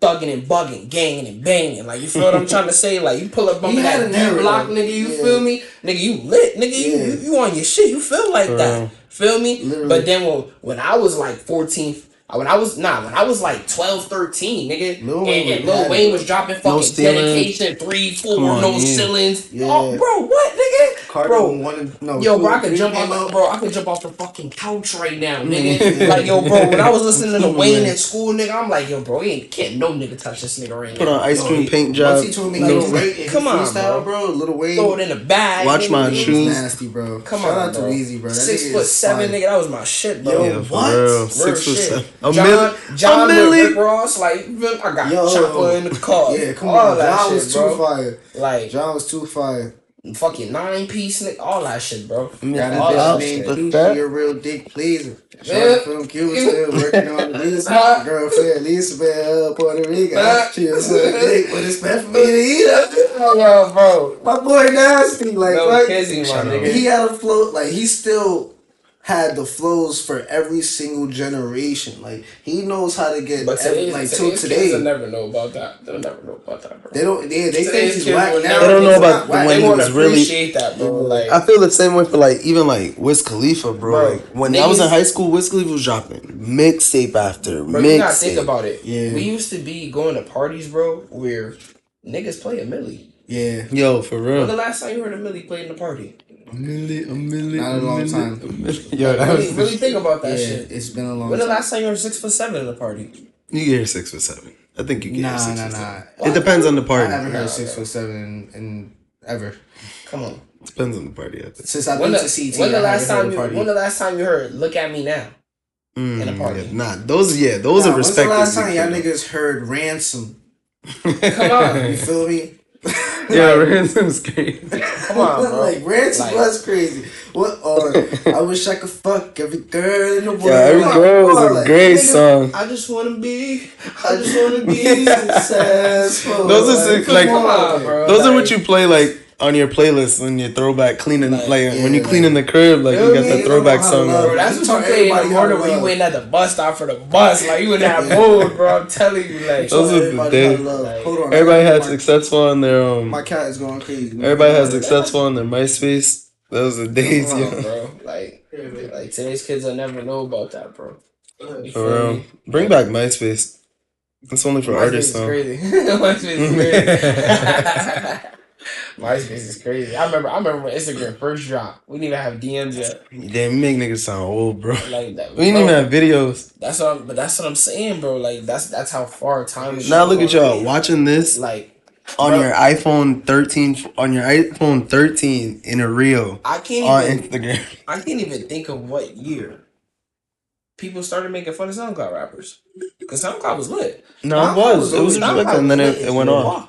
thugging and bugging, ganging and banging. Like you feel what I'm trying to say? Like you pull up on that D block, nigga. You Yeah. feel me? Nigga, you lit, nigga. You, Yeah. you you on your shit. You feel like that? Feel me? Literally. But then when when I was like 14. uh, When I was nah, when I was like 12, 13, nigga, Lil and, and Lil. Wayne was dropping fucking stealing. dedication, three, four, on, no yeah. ceilings. Yeah. Oh, bro, what, nigga? Carter bro, wanted no. Yo, two bro, I could jump off, out. bro. I could jump off the fucking couch right now, nigga. Like, yo, bro, when I was listening to Come Wayne man. in school, nigga, I'm like, yo, bro, he ain't can't no nigga touch this nigga right Put now. on ice cream he- paint job. Once he told me Like, Lil Wayne, come on, freestyle, bro. Little Wayne. Throw it in the bag. Watch my He shoes. nasty, bro. Come Shout on, out to bro. Weezy, bro. That Six foot seven, fire. nigga. That was my shit, bro. Yo, Yeah, what? real. Real Six foot shit. seven. A John, John a with milli- Rick Ross, like I got Yo. chopper in the car. Yeah, come on. that John shit, was bro. too fire. Like John was too fire. Fucking nine piece, nigga, all that shit, bro. Got all a that bitch shit. named That- Kiki, a real dick pleaser. Yeah. Short from Cuba, still working on the visa. Huh? Girlfriend, Lisa, uh, Puerto Rico. She was a dick, but it's best for me to eat up. Yo, bro. My boy nasty, like, No like kizzy, my nigga. he had a float, like he still had the flows for every single generation. Like he knows how to get But every, like till today's kids will today. never know about that. They'll never know about that, bro. They don't. Yeah, they think Today's he's whack now. They don't know He's about not the whack. when he was really- that, bro. Mm-hmm. Like, I feel the same way for like even like Wiz Khalifa, bro. Bro, like when I was in high school, Wiz Khalifa was dropping mixtape after bro, you gotta think about it. Yeah. We used to be going to parties, bro, where niggas play a millie. Yeah, Yo, for When real. the last time you heard a millie played in a party? A million, a million, Not in a long time. Yo, that Really, was really think about that yeah. shit. It's been a long time. When the last time you heard six foot seven in a party? you get here six foot seven. I think you get Nah, here six nah, foot nah. seven. It depends on the party. I haven't heard six bro. foot seven in, in ever Come on. Depends on the party. I think. since I've When been the, to CT. when the last time you when the last time you heard "Look at Me Now"? Mm, In a party. yeah, Nah, those yeah, those Nah, are when's the last time y'all niggas heard ransom? Come on. You feel me? Yeah, Ransom's crazy. Come on, bro. like ransom Like- was crazy. What? Or oh, I wish I could fuck every girl in the world. Yeah, every Like, girl was a like, great nigga, song. I just wanna be. I just wanna be successful. Those are Like, sick, come like- on, bro. Those are what you play like on your playlist when you throwback cleaning, Like, like, when you cleaning clean the crib, like you got me? the throwback song Bro, on. that's what taught you play in the everybody how morning when you waiting at the bus stop for the bus. Like you in that mood, bro. I'm telling you, like. Those are the everybody days. Like, Hold on. Everybody had my, successful on their um. My cat is going crazy. Everybody has successful on their MySpace. Those are days, on, yo. bro. Like, like today's kids will never know about that, bro. For real. Bring back MySpace. It's only for MySpace artists, is though. crazy. MySpace is crazy. MySpace is crazy. I remember. I remember when Instagram first dropped. We didn't even have DMs yet. Damn, make niggas sound old, bro. Like that. We didn't bro, even have videos. That's what. I'm, but that's what I'm saying, bro. Like that's that's how far time is. Now look at y'all watching this Like on bro. your iPhone 13, on your iPhone 13 in a reel I can't on even. Instagram. I can't even think of what year people started making fun of SoundCloud rappers. Because SoundCloud was lit. No, it was. It was SoundCloud just and then it, it went on.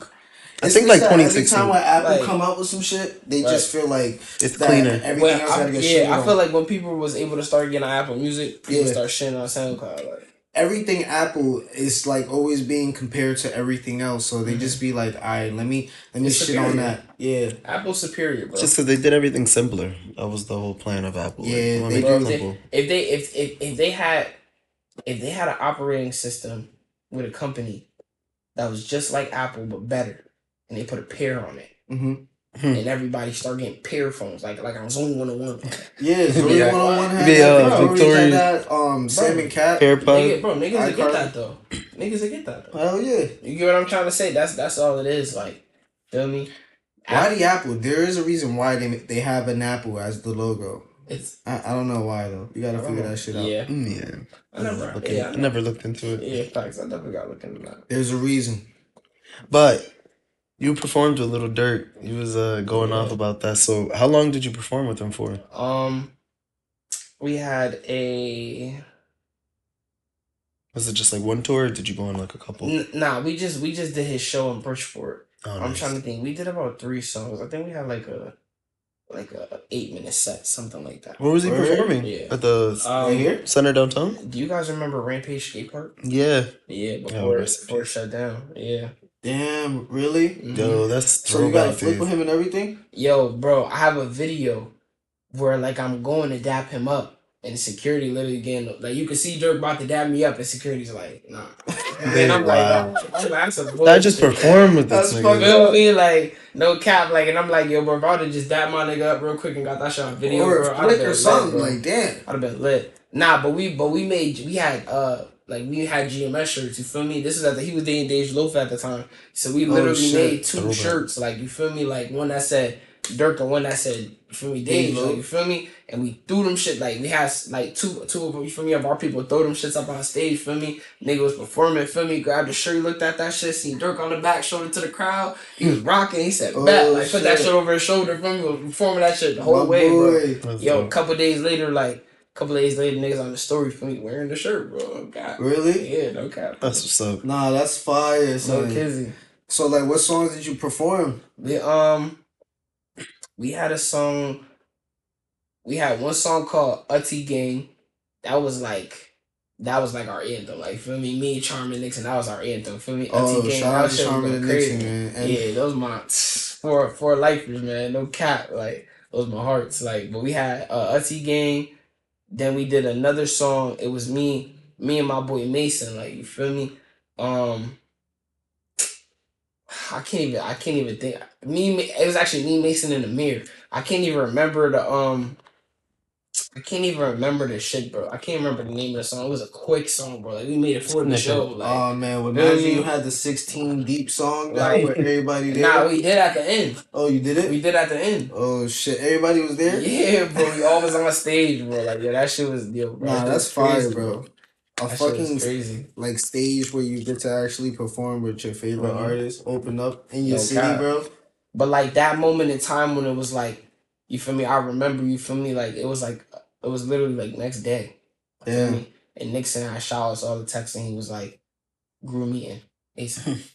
Walk. I think like 2016. Every time when Apple Like- come out with some shit, they Right. just feel like It's cleaner. Everything Well, else I, gotta get shit yeah, I on. feel like when people was able to start getting on Apple Music, people Yeah. start shitting on SoundCloud. Like, everything Apple is like always being compared to everything else. So they mm-hmm. just be like, all right, let me let me It's shit on that. Yeah, Apple superior, bro. Just because they did everything simpler. That was the whole plan of Apple. Yeah, I'm they make Bro, if, they, if they if, if if they had if they had an operating system with a company that was just like Apple but better, and they put a pair on it, hmm Hmm. and everybody start getting pair phones, like like I was only one on one. yeah. So Yeah. one on one had The, that. uh, Victorious Victorious- had that. Um, Sam and Cat. AirPod. Nigga, bro, niggas that get that though. Niggas that get that though. Hell yeah. You get what I'm trying to say? That's that's all it is. Like, feel me? Why the Apple? There is a reason why they they have an Apple as the logo. It's I, I don't know why though. You gotta figure that shit out. yeah. Mm, Yeah. I never, Okay. yeah, I never looked into it. yeah, facts. I never got looking at that. There's a reason. But you performed with Little Durk. You was uh, going off about that. So how long did you perform with him for? Um, we had a Was it just like one tour or did you go on like a couple? n- nah. We just we just did his show in Bridgeport. Oh, I'm trying to think. We did about three songs. I think we had like a like a eight minute set, something like that. Where was he Word? performing? Yeah. At the Um, here. center downtown? Do you guys remember Rampage Skate Park? Yeah. Yeah, before rest in before it shut down. Yeah. Damn, really? Mhm. Yo, that's So you got a throwback flip with him and everything? Yo, bro, I have a video where like I'm going to dap him up and security literally getting like you can see Durk about to dap me up and security's like, nah. And I'm Wow. like, I'm like, that's a I just bullshit. performed with That's this fucked nigga. Feel me? Like, no cap, like, and I'm like, yo, bro, if I would've just dapped my nigga up real quick and got that shot on video, or bro, I'd flick have or been something. lit, bro. like, damn. I'd have been lit. Nah, but we, but we made, we had, uh, like we had GMS shirts. You feel me? This is at the he was dating Dej Loaf at the time, so we Oh, literally shit. made two Throwback. shirts. Like you feel me? Like one that said Durk and one that said you feel me Dej Dej. Loaf. Like, you feel me? And we threw them shit like we had like two two of them. You feel me? Of our people throw them shits up on stage. Feel me? Nigga was performing. Feel me? Grabbed the shirt. He looked at that shit. Seen Durk on the back. Showed it to the crowd. He was rocking. He said, Oh, "Bet." Like put that shit. shit over his shoulder. Feel me? Was performing that shit the whole My way, bro. boy. That's Yo, a couple days later, like couple days later, niggas on the story for me wearing the shirt, bro. God. Really? Yeah, no cap. That's what's up. Nah, that's fire. no Son. kizzy. So like, what songs did you perform? We um we had a song we had one song called Utty Gang. That was like that was like our anthem. Like feel me, me, Charmin Nixon, that was our anthem. Feel me? Oh, Utty Gang. shout that out to was Charmin going and crazy. Nixon, man. And yeah, those my for for lifers, man. No cap. Like those my hearts. Like, but we had uh Utty Gang. Then we did another song. It was me, me and my boy Mason. Like, you feel me? Um I can't even I can't even think me it was actually me Mason in the mirror. I can't even remember the um I can't even remember the shit, bro. I can't remember the name of the song. It was a quick song, bro. Like we made it for the Nigga. show. Like oh man, well, Feel imagine you had the sixteen deep song down Like, with everybody there. Nah, we did at the end. oh, you did it? We did at the end. oh shit, everybody was there. Yeah, bro. We all was on stage, bro. Like, yeah, that shit was yo, bro. Nah, that that's was fire, crazy, bro. A That shit was fucking crazy. like stage where you get to actually perform with your favorite Mhm. artist, open up in your No city, cap. bro. But like that moment in time when it was like, you feel me? I remember you feel me? Like it was like it was literally like next day. Yeah. And Nixon shot us all the text and he was like, grew me in. ASAP.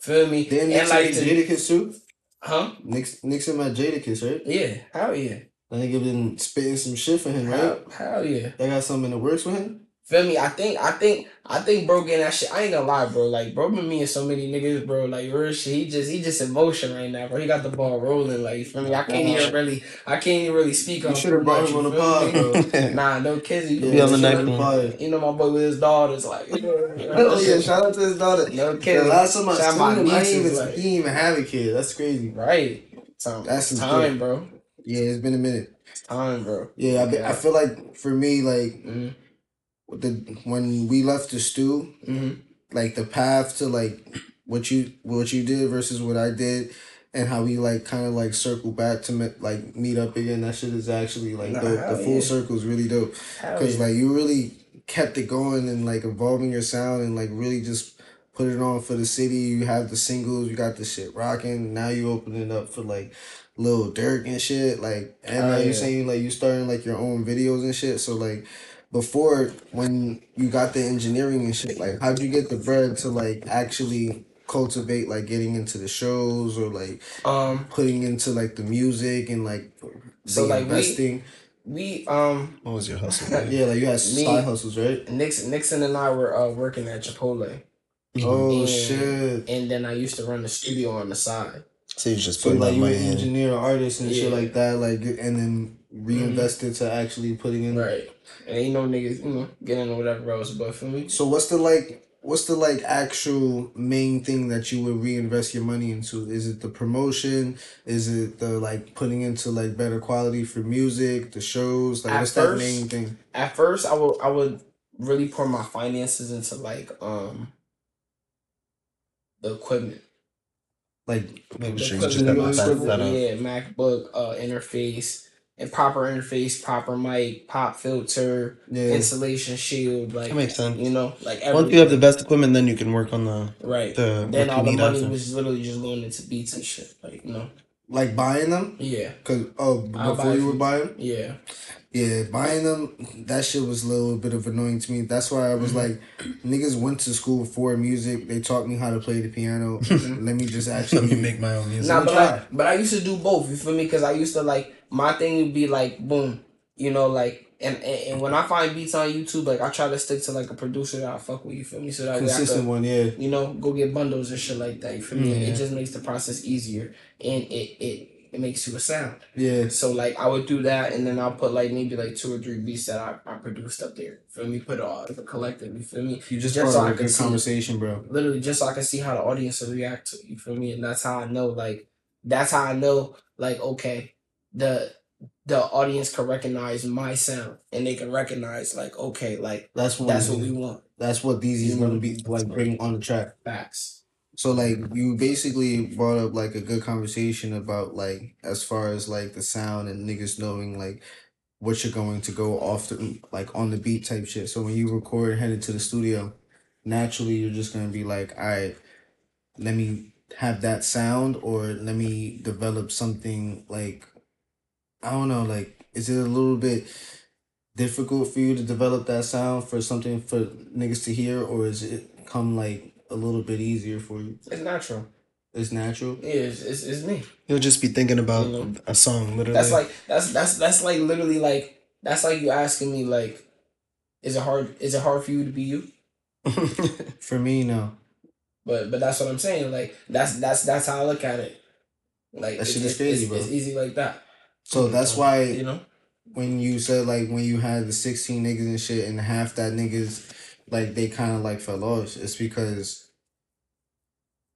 feel me? Then next like to, Jadakiss too. Huh? Nix, Nixon met Jadakiss, right? Yeah. Hell yeah. That nigga been spitting some shit for him, right? Hell, hell yeah. They got something in the works with him. Feel me? I think, I think, I think, bro, getting that shit. I ain't gonna lie, bro. Like, bro, been and so many niggas, bro. Like, real shit. He just, he just in motion right now, bro. He got the ball rolling. Like, feel me? I can't even really, I can't even really speak on. You should have brought him on the pod, bro. Nah, no kids. You, on the next know, one. You know my boy with his daughters, like. Oh yeah, shout out to his daughter. No The kidding. last time I Shout out seen my him, I nieces, didn't even, like- he didn't even have a kid. That's crazy. Right. Time, That's time, bro. Yeah, it's been a minute. It's time, bro. Yeah, I, be, I feel like for me, like Mhm. The when we left the stew, Mhm. like the path to like what you what you did versus what I did, and how we like kind of like circle back to me, like meet up again. That shit is actually like Nah, dope. The full yeah. circle is really dope because yeah. like you really kept it going and like evolving your sound and like really just put it on for the city. You have the singles, you got the shit rocking. Now you open it up for like little Durk and shit. Like and like you yeah. saying like you starting like your own videos and shit. So like before when you got the engineering and shit, like how'd you get the bread to like actually cultivate like getting into the shows or like Um, putting into like the music and like So, the like, we- investing? we um What was your hustle? man? yeah, like you had Me- side hustles, right? Nixon Nixon and I were uh, working at Chipotle, Oh And- shit! and then I used to run the studio on the side. So you just So like that you were money in. engineer, artist, and shit like that, like and then reinvested to actually putting in. Right. And ain't no niggas, you know, getting whatever else, but for me, So what's the like? What's the like actual main thing that you would reinvest your money into? Is it the promotion? Is it the like putting into like better quality for music, the shows? Like At what's first- that main thing? at first I would I would really pour my finances into like um the equipment. Like Making The sure just equipment, have the that equipment, yeah, MacBook uh interface and proper interface, proper mic, pop filter, yeah, isolation shield, like That makes sense. you know, like Once you have the best equipment, then you can work on the right. the then all the money after. was literally just going into beats and shit. Like, you know. like buying them. Yeah. Cause oh, I'll before you buy them. Yeah. Yeah, buying them, that shit was a little bit of annoying to me. That's why I was like, niggas went to school for music. They taught me how to play the piano. Let me just actually Let me make my own music. Nah, but. I, but I used to do both. You feel me? Because I used to like my thing would be like boom, you know, like and, and and when I find beats on YouTube, like I try to stick to like a producer that I fuck with. You feel me? So that way I consistent could, one. Yeah, you know, go get bundles and shit like that. You feel me? Mm, It just makes the process easier, and it it it makes you a sound. yeah. So like I would do that, and then I'll put like maybe like two or three beats that I, I produced up there. Feel me? Put it all a collective. You feel me? You just, Just so up I a can good see. conversation, bro. literally just so I can see how the audience will react to it, you feel me? And that's how I know like that's how I know like okay the the audience can recognize my sound and they can recognize like okay like That's what that's what we want That's what these is gonna be like. Bring on the track. facts So like you basically brought up like a good conversation about like as far as like the sound and niggas knowing like what you're going to go off the like on the beat type shit. So when you record headed to the studio, naturally you're just gonna be like, all right, let me have that sound or let me develop something like I don't know, like is it a little bit difficult for you to develop that sound for something for niggas to hear or is it come like a little bit easier for you? it's natural It's natural. yeah it's, it's, it's me You'll just be thinking about You know? a song, literally. that's like that's that's that's like literally like that's like you asking me like is it hard is it hard for you to be you For me, no. but but that's what I'm saying like that's that's that's how I look at it like That it's, shit is it's- crazy, it's, bro. it's easy like that So that's why you know when you said like when you had the sixteen niggas and shit, and half that niggas like they kind of like fell off. It's because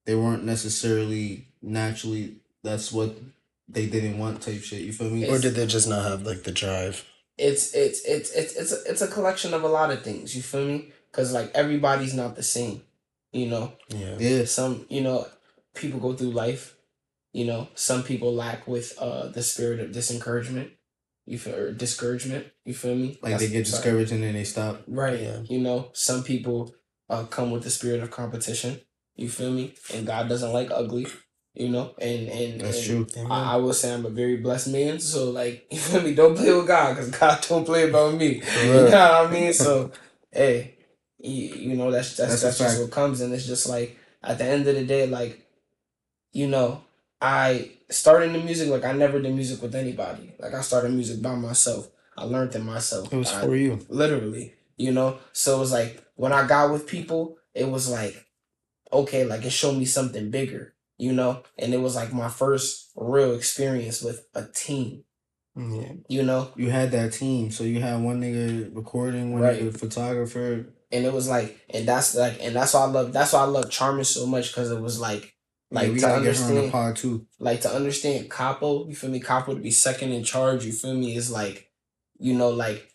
they weren't necessarily naturally. That's what they didn't want type shit. You feel me? or did they just not have like the drive? it's it's it's it's it's a, it's a collection of a lot of things. You feel me? Because like everybody's not the same. You know, Yeah. Yeah. some you know people go through life. You know, some people lack with uh the spirit of disencouragement. You feel or discouragement. You feel me? Like they get discouraged and then they stop. Right. Yeah. You know, some people uh come with the spirit of competition. You feel me? And God doesn't like ugly. You know, and and That's and true. I, I will say I'm a very blessed man. So like, you feel me? Don't play with God, cause God don't play about me. You know what I mean? So, hey, you, you know that's that's That's that's, just fact. what comes, and it's just like at the end of the day, like, you know, I started the music like I never did music with anybody. Like I started music by myself. I learned it myself. It was I- for you. literally you know so it was like when i got with people it was like okay like it showed me something bigger you know and it was like my first real experience with a team Yeah. you know You had that team, so you had one nigga recording, one Right. nigga photographer. and it was like and that's like and that's why i love that's why i love Charmin so much because it was like Like like we to gotta get her on the understand pod too. like to understand capo you feel me? Capo to be second in charge you feel me? Is like you know like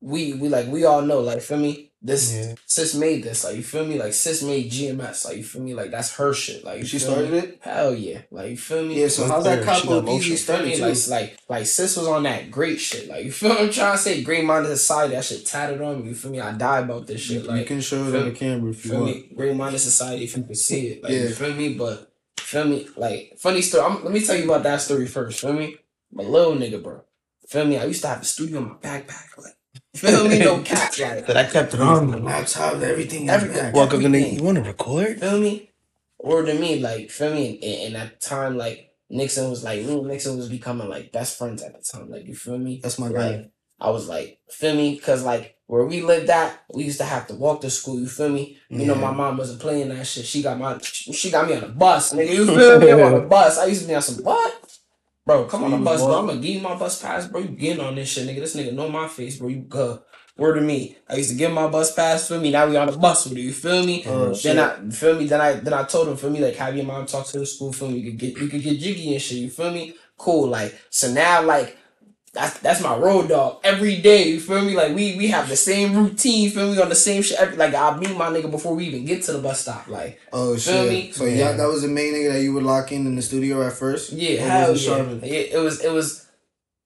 we we like we all know like feel me this Yeah. sis made this like you feel me like sis made gms like you feel me like that's her shit like She started me? it. hell yeah like you feel me Yeah. So how's that her. She Capo got. DZ started like like like sis was on that great shit like you feel what I'm trying to say great minded society that shit tatted on me you feel me I die about this You, shit you like can show it on the me? camera if you feel want. me great minded society if you can see it like Yeah. you feel me but feel me like funny story I'm, let me tell you about that story first feel me my little nigga bro feel me I used to have a studio in my backpack like feel me no cap like That I kept it On on. the laptop, everything. Everything. Everything. Welcome to everything. the. You want to record? feel me? Or to me, like, feel me? And, and at the time, like, Nixon was like, me Nixon was becoming like best friends at the time. Like, you feel me? That's my guy. Like, I was like, feel me? Cause like where we lived at, we used to have to walk to school. You feel me? You know, my mom wasn't playing that shit. She got my, she got me on the bus. Nigga, you feel me? I'm on the bus. I used to be on some what? Bro, come So on the bus, bro. I'm gonna give you my bus pass, bro. You getting on this shit, nigga. This nigga know my face, bro. You good. Word to me. I used to give my bus pass, for me? Now we on the bus with you, you feel me? Oh, then I feel me. Then I then I told him, feel me, like have your mom talk to the school, feel me. You could get you could get jiggy and shit. You feel me? Cool. Like so now, like that's that's my road dog every day. You feel me? Like we we have the same routine. Feel me on the same shit. Every, like I meet my nigga before we even get to the bus stop. Like Oh Feel shit! me? So Yeah. yeah, that was the main nigga that you would lock in in the studio at first. yeah, hell was it yeah. Yeah, It was it was.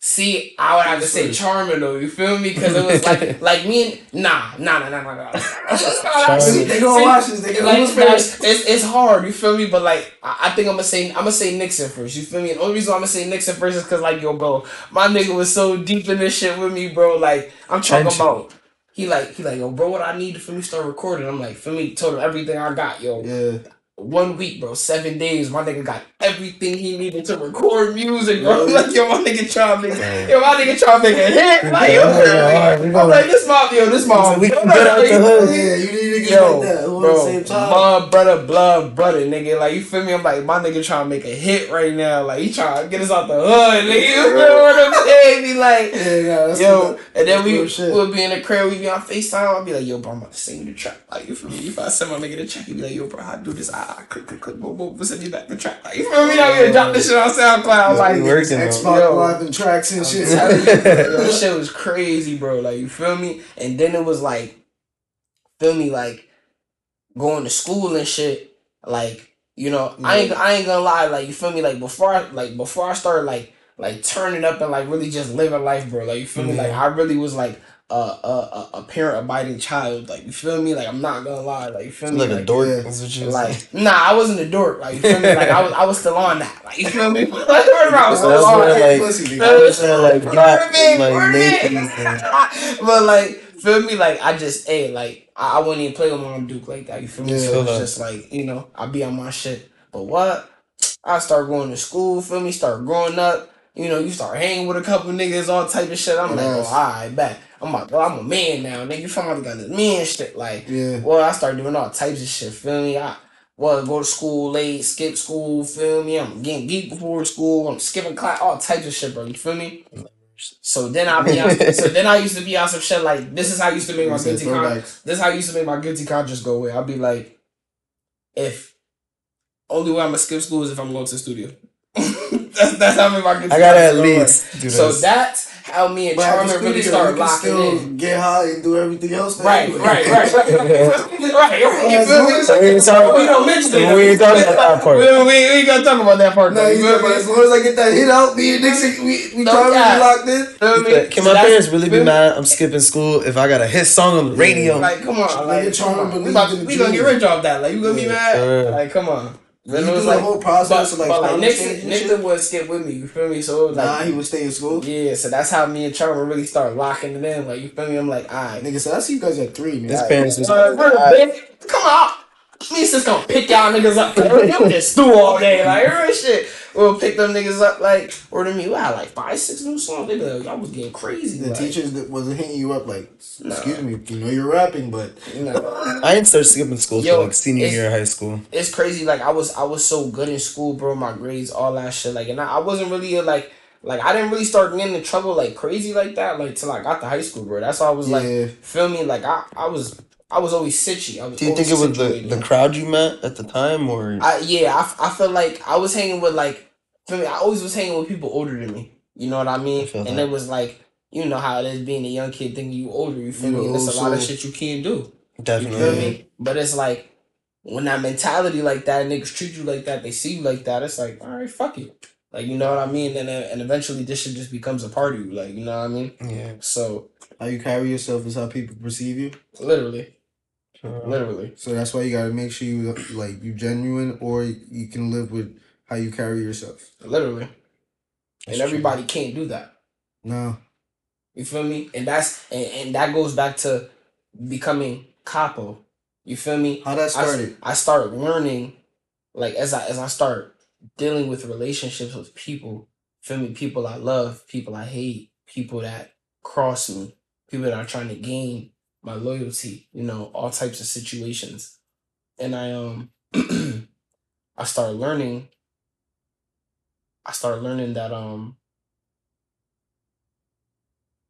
See, I would have to say Sorry. Charmin though. You feel me? Because it was like like me and nah nah nah nah nah nah. They gonna watch this. They gonna like, who's like, first? it's, it's hard, you feel me? But like, I, I think I'm gonna say I'm gonna say Nixon first. You feel me? And the only reason I'm gonna say Nixon first is because like, yo, bro, my nigga was so deep in this shit with me, bro. Like, I'm talking Tension. about. He like he like yo, bro, what I need to feel me start recording. I'm like, feel me, told him everything I got, yo. Yeah. One week, bro, seven days. My nigga got everything he needed to record music, bro. Really? Like, yo, my nigga trying to make, Yeah. yo, my nigga trying to make a hit. Like, yo, Yeah, we I'm gonna- like, this my, yo, this my, We can get out the hood. yeah, you need to get Yo, like that. Who bro, the same time? blood, brother, blood, brother, nigga. Like, you feel me? I'm like, my nigga trying to make a hit right now. Like, he trying to get us out the hood, nigga. You feel what I'm saying? Be like, yeah, yeah, that's yo, and then we real shit. would be in the crib, we be on FaceTime. I'd be like, yo, bro, I'm about to sing you the track. Like, you feel me? If I send my nigga the check, he'd be like, yo, bro, how I do this? I, I click, click, click, boom, boom, send you back the track. Like, you feel me? Now we gonna drop this shit on SoundCloud. Yeah, like, we working. Xbox Yo. Live and tracks and shit. This shit was crazy, bro. Like, you feel me? And then it was like, feel me, like going to school and shit. Like, you know, I ain't I ain't gonna lie, like you feel me? Like before I like before I started like like turning up and like really just living life, bro. Like you feel me? Like I really was like a a, a, a parent abiding child. Like you feel me? Like I'm not gonna lie. Like you feel me? like a dork. yeah. That's what you was Like nah, I wasn't a dork. Like you feel me? Like I was I was still on that. Like you feel me? Like whatever, I was still on that. like- Pussy, Feel me? saying, like, Word got, me, like, Nathan but like, feel me? Like I just, hey, like I, I wouldn't even play with Mom Duke like that. You feel me? Yeah. so it's that. just like you know, I be on my shit. But what? I start going to school. Feel me? Start growing up. You know, you start hanging with a couple niggas, all type of shit. I'm like, oh, alright, bet. I'm like, well, I'm a man now, nigga. You finally got this man shit. Like, Yeah. well, I started doing all types of shit. Feel me? I well go to school late, skip school. Feel me? I'm getting geek before school. I'm skipping class, all types of shit, bro. You feel me? So then I be so then I used to be on some shit like this is how I used to make my guilty con- this is how I used to make my guilty conscience go away. I'd be like, if only way I'm gonna skip school is if I'm going to the studio. that's, that's how I make my guilty I gotta at least do So that's how me and But at Charmin really studio, started you can locking still in. Get high and do everything else. man. Right, right, right, right, right, right. You feel me? So we ain't talking- We don't mention it. we ain't talking about that part. We, we, we ain't gonna talk about that part. No, you you feel me? as long as I get that hit out, me and Dixie, we, we No trying to cap. be locked in. Feel me? Can my parents really be mad? I'm skipping school if I got a hit song on the radio. Like, come on, like, Nigga trying come to on. we, about, in we gonna get rich off that. Like, you gonna be mad? Like, come on. Then You it was do like, the whole process but, of like but like starting Nixon, Nixon would skip with me. You feel me? So it was like, Nah, he would stay in school. yeah. So that's how me and Charmin really start locking it in. Like, you feel me? I'm like, alright. Nigga said, I see you guys at three, man. His parents was Uh, we're big. Come on. Me just gonna pick y'all niggas up. Y'all just stew all day, like real shit. We'll pick them niggas up, like, or to me, we had like five, six new songs. They be like, y'all was getting crazy. The like, teachers that wasn't hitting you up like, Nah. excuse me, you know you're rapping, but you know. I didn't start skipping school Yo, till like senior year of high school. it's crazy. Like I was, I was so good in school, bro. My grades, all that shit. Like, and I, I wasn't really like, like I didn't really start getting in trouble like crazy like that. Like till I got to high school, bro. That's why I was like, Yeah. feel me? Like I, I was, I was always sitchy. I was. Do you think always it was the, the crowd you met at the time, or I yeah, I, I feel like I was hanging with like, feel me? I always was hanging with people older than me. You know what I mean? I and that. it was like. You know how it is being a young kid thinking you older, you feel You me? And there's a lot of shit you can't do. You definitely? feel me? But it's like when that mentality like that, niggas treat you like that, they see you like that. It's like, all right, fuck it. Like you know what I mean? And and eventually this shit just becomes a part of you. Like you know what I mean? Yeah. So how you carry yourself is how people perceive you. literally, sure. literally, So that's why you gotta make sure you like you genuine or you can live with how you carry yourself. literally. That's and true. everybody can't do that. No. You feel me? And that's and, and that goes back to becoming capo. You feel me? How that started. I start learning, like as I as I start dealing with relationships with people. Feel me? People I love, people I hate, people that cross me, people that are trying to gain my loyalty. You know, all types of situations, and I um I started learning. I started learning that um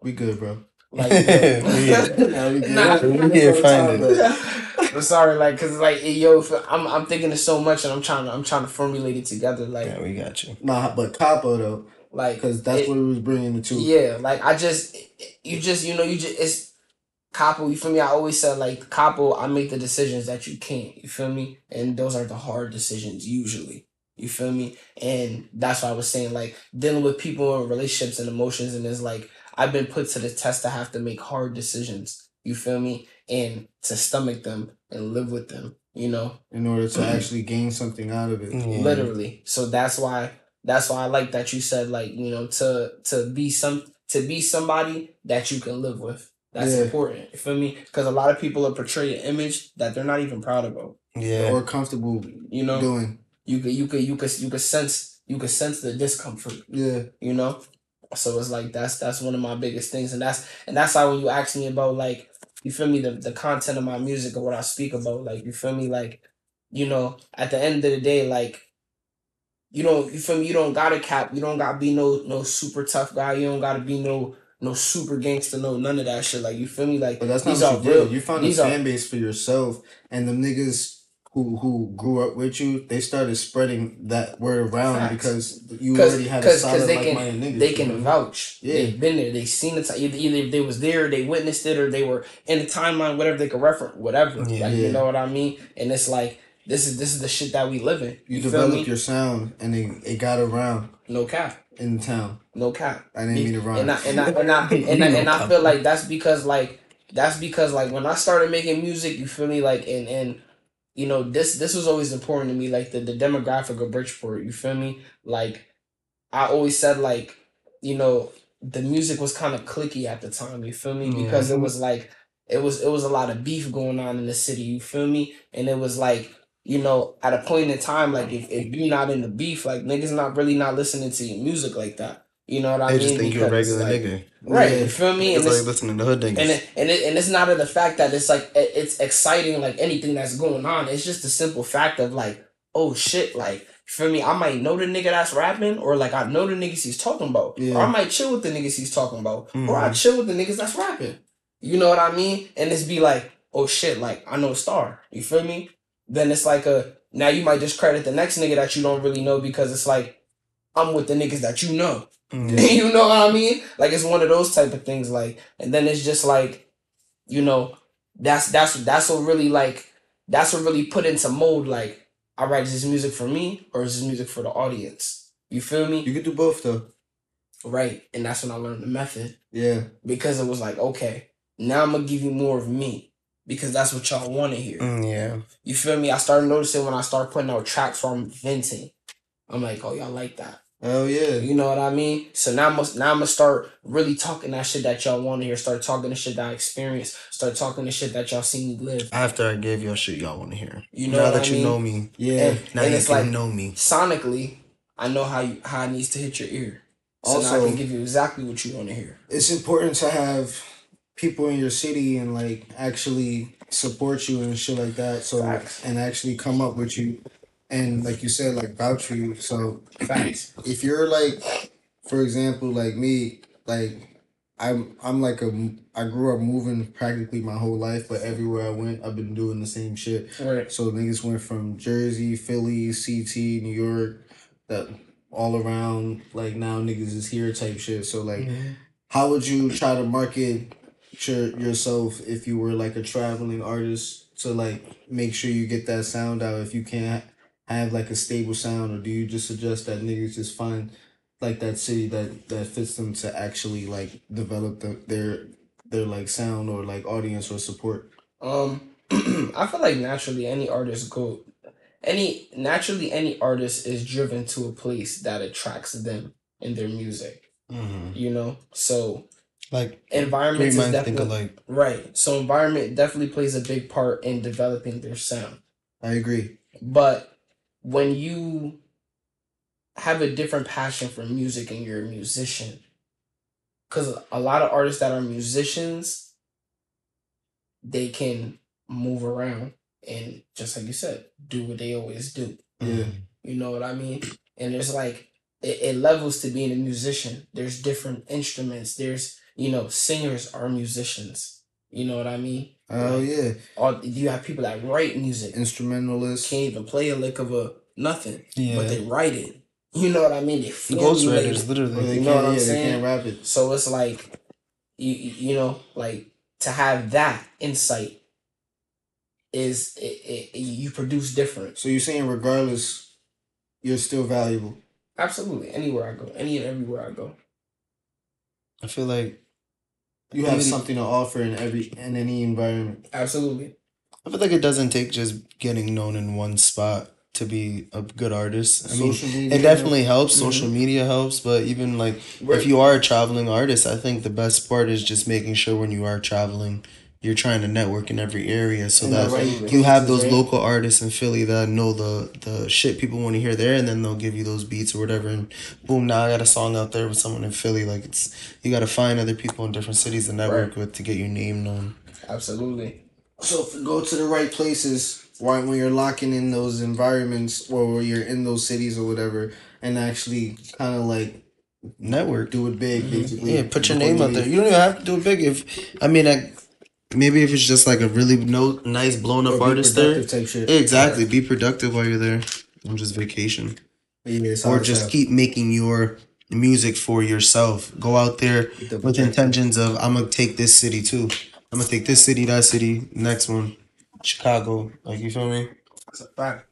We good, bro. like Yeah, Yeah, we good. Nah. We can't find it. I'm sorry, like, cause like, eh, yo, if I'm I'm thinking of so much, and I'm trying to I'm trying to formulate it together, like, Yeah, we got you. Nah, but capo though, like, because that's it- what it was bringing the two. yeah, like I just, you just, you know, you just it's capo. You feel me? I always said like capo. I make the decisions that you can't. You feel me? And those are the hard decisions usually. You feel me? And that's why I was saying like dealing with people and relationships and emotions, and it's like I've been put to the test to have to make hard decisions. You feel me? And to stomach them and live with them. You know, In order to actually gain something out of it. Mm-hmm. Yeah. literally. So that's why that's why I like that you said like you know to to be some to be somebody that you can live with. That's Yeah. important. You feel me? Because a lot of people are portray an image that they're not even proud about. Yeah. Or comfortable You know, doing. You could you could you could you could sense you could sense the discomfort. Yeah. You know, so it's like that's that's one of my biggest things, and that's and that's why when you ask me about like you feel me the the content of my music or what I speak about, like you feel me like you know at the end of the day like you don't you feel me you don't gotta cap you don't gotta be no no super tough guy you don't gotta be no no super gangster no none of that shit like you feel me like But that's not what you real did. You found a these are fan base for yourself, and the niggas who who grew up with you, they started spreading that word around Facts. because you Cause, already had a cause, solid they like can minded niggas. they can know? vouch. Yeah. They've been there. They've seen it. Either, either they was there, they witnessed it, or they were in the timeline. Whatever they could reference, whatever. Yeah. like Yeah. you know what I mean. And it's like this is this is the shit that we live in. You feel developed your sound, and it, it got around no cap, in the town. no cap. I didn't mean to rhyme. And I and I and I and I, and I feel like that's because like that's because like when I started making music, you feel me like and and you know this this was always important to me like the the demographic of Bridgeport. You feel me? Like I always said like you know the music was kind of clicky at the time. You feel me? Yeah. Because it was like it was it was a lot of beef going on in the city. You feel me? And it was like you know, at a point in time, like if, if you're not in the beef, like niggas not really not listening to your music like that. You know what I They mean? They just think you're a regular like, nigga. Right, Yeah. you feel me? It's And like it's, listening to hood niggas. and it, and it, and it's not of the fact that it's like it- it's exciting like anything that's going on. It's just the simple fact of like, oh shit, like feel me? I might know the nigga that's rapping, or like I know the niggas he's talking about, Yeah. or I might chill with the niggas he's talking about, or I Mhm. chill with the niggas that's rapping. You know what I mean? And it's be like, oh shit, like I know a star. You feel me? Then it's like a now you might discredit the next nigga that you don't really know because it's like I'm with the niggas that you know. You know what I mean? Like it's one of those type of things. Like, and then it's just like, you know, that's that's that's what really like that's what really put into mold. Like, all right, is this music for me or is this music for the audience? You feel me? you could do both though. Right. And that's when I learned the method Yeah. because it was like, okay, now I'm gonna give you more of me because that's what y'all want to hear. Mm, yeah. You feel me? I started noticing when I started putting out tracks I'm venting. I'm like, oh, y'all like that. Oh yeah. You know what I mean? So now I'm now I'm gonna start really talking that shit that y'all want to hear. Start talking the shit that I experienced. Start talking the shit that y'all seen me live. After I gave y'all shit y'all want to hear. You know now that I you mean? know me, Yeah. And, now and you it's can like know me. sonically, I know how you how it needs to hit your ear. So now I Also- can give you exactly what you want to hear. it's important to have people in your city and like actually support you and shit like that. So Facts. and actually come up with you and like you said, like vouch for you. So Facts. if you're like, for example, like me, like I'm I'm like a I grew up moving practically my whole life, but everywhere I went, I've been doing the same shit. Right. So niggas went from Jersey, Philly, CT, New York, that all around. Like now niggas is here type shit. So like, mm-hmm. how would you try to market your, yourself if you were like a traveling artist to like make sure you get that sound out if you can't have like a stable sound or do you just suggest that niggas just find like that city that that fits them to actually like develop the, their their like sound or like audience or support Um, I feel like naturally any artist go, any naturally any artist is driven to a place that attracts them in their music. hmm You know, so Like, environment is definitely alike. right. So environment definitely plays a big part in developing their sound. i agree But when you have a different passion for music and you're a musician, because a lot of artists that are musicians, they can move around and just like you said, do what they always do. yeah You know what I mean? And there's like it, it levels to being a musician. There's different instruments. There's you know singers are musicians. You know what I mean? Oh yeah Or you have people that write music instrumentalist can't even play a lick of a nothing, Yeah. but they write it. You know what I mean? They Ghostwriters, it. they literally. You know what I'm yeah they saying? can't rap it So it's like, you you you know, like to have that insight is it, it, you produce different. so you're saying regardless you're still valuable Absolutely, anywhere I go, any and everywhere I go. I feel like you have Even- something to offer in every in any environment Absolutely, I feel like it doesn't take just getting known in one spot to be a good artist. I mean, media it definitely helps. Mhm. Social media helps, but even like Right. if you are a traveling artist, I think the best part is just making sure when you are traveling, you're trying to network in every area so the that right you have those right? local artists in Philly that know the the shit people want to hear there, and then they'll give you those beats or whatever, and boom, now I got a song out there with someone in Philly. Like it's you got to find other people in different cities to network with to get your name known. absolutely. So if go to the right places, why when you're locking in those environments or where you're in those cities or whatever, and actually kind of like Network. do it big, mm-hmm. basically. Yeah, put your name out there. You don't even have to do it big. If I mean, I, maybe if it's just like a really no nice blown up artist there. productive type shit. Exactly. Be productive while you're there. On just vacation, Yeah, or just keep making your music for yourself. Go out there The with intentions of I'm gonna take this city too. I'm gonna take this city, that city, next one, Chicago. Like you feel me? That's a fact.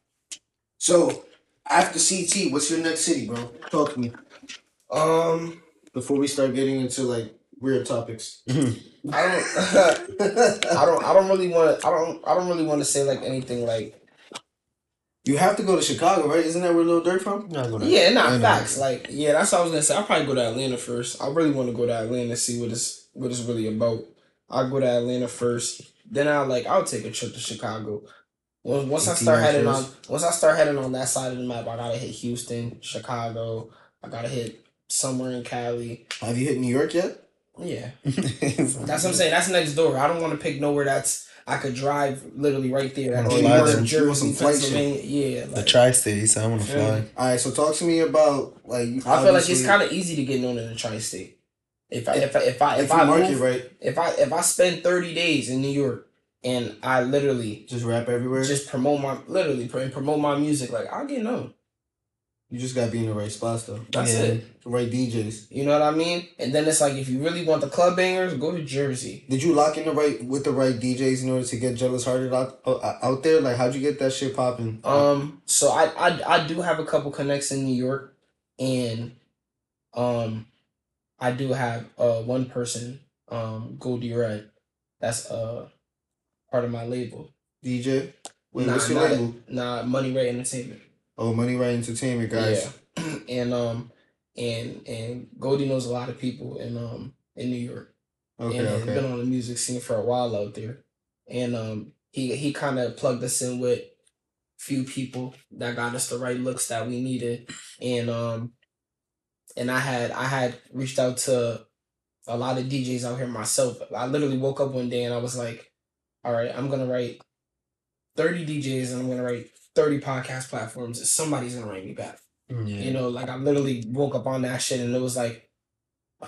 So after CT, what's your next city, bro? Talk to me Um, before we start getting into like weird topics. Mm-hmm. I don't, I don't, I don't really want to. I don't, I don't really want to say like anything like. you have to go to Chicago, right? Isn't that where Lil Durk from? Yeah, go there. Yeah, not know. facts. Like, yeah, that's what I was gonna say. I'll probably go to Atlanta first. I really want to go to Atlanta and see what it's what it's really about. I'll go to Atlanta first. Then I'll like I'll take a trip to Chicago. Once once I start heading on once I start heading on that side of the map, I gotta hit Houston, Chicago. I gotta hit somewhere in Cali. Have you hit New York yet? Yeah, that's what I'm saying. That's next door. I don't want to pick nowhere that's I could drive literally right there. That's New York, want some- you want some Jersey, shit. Pennsylvania. Yeah, the like, tri-states. I want to Yeah. fly. All right, so talk to me about like. you- I feel like it's kind of easy to get known in the tri-state. If I if I if I if if you I market move, right, if I if I spend thirty days in New York and I literally just rap everywhere. just promote my literally pr- promote my music, like I'll get known. You just gotta be in the right spots though. That's Yeah. it. The right DJs. You know what I mean? And then it's like if you really want the club bangers, go to Jersey. Did you lock in the right with the right DJs in order to get Jealous Hearted out uh, out there? Like, how'd you get that shit popping? Um, so I I I do have a couple connects in New York, and um, I do have uh one person um Goldie Red, that's uh part of my label. DJ. Wait, Nah, what's your nah, label? Nah, Money Ray Entertainment. Oh, Money Right Entertainment, guys. Yeah. and um and and Goldie knows a lot of people in um in New York, Okay, and okay. been on the music scene for a while out there, and um he he kind of plugged us in with few people that got us the right looks that we needed, and um and I had I had reached out to a lot of DJs out here myself. I literally woke up one day and I was like, all right, I'm gonna write 30 DJs and I'm gonna write 30 podcast platforms and somebody's gonna write me back. Yeah. You know, like I literally woke up on that shit and it was like,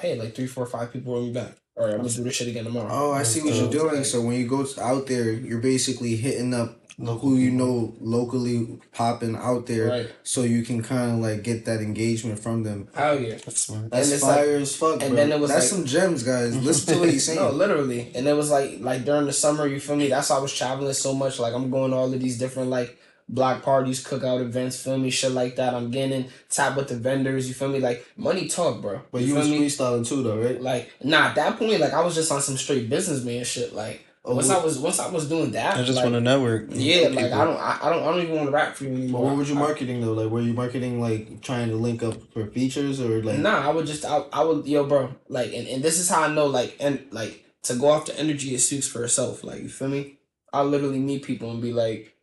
hey, like three, four, five people wrote me back. All right, I'm gonna do this shit again tomorrow. Oh, I see what you're dope. doing. So when you go out there, you're basically hitting up Local who you know locally popping out there, Right. so you can kind of like get that engagement from them. Hell yeah. That's smart. That's it's fire as fuck, and bro. then it was That's like- some gems, guys. Listen to what he's saying. No, literally. And it was like like during the summer, you feel me? That's why I was traveling so much. Like I'm going to all of these different like block parties, cookout events, feel me, shit like that. I'm getting tap with the vendors, you feel me? Like money talk, bro. but you feel was me? freestyling too, though, right? Like nah, at that point, like I was just on some straight businessman shit. Like Oh, once I was once I was doing that, I just like, want to network. with yeah, like people. I don't I, I don't I don't even want to rap for you But anymore. what were you I- marketing though? Like, were you marketing like trying to link up for features or like? Nah, I would just I, I would yo bro like and, and this is how I know like and like to go off the energy it speaks for itself like you feel me I literally meet people and be like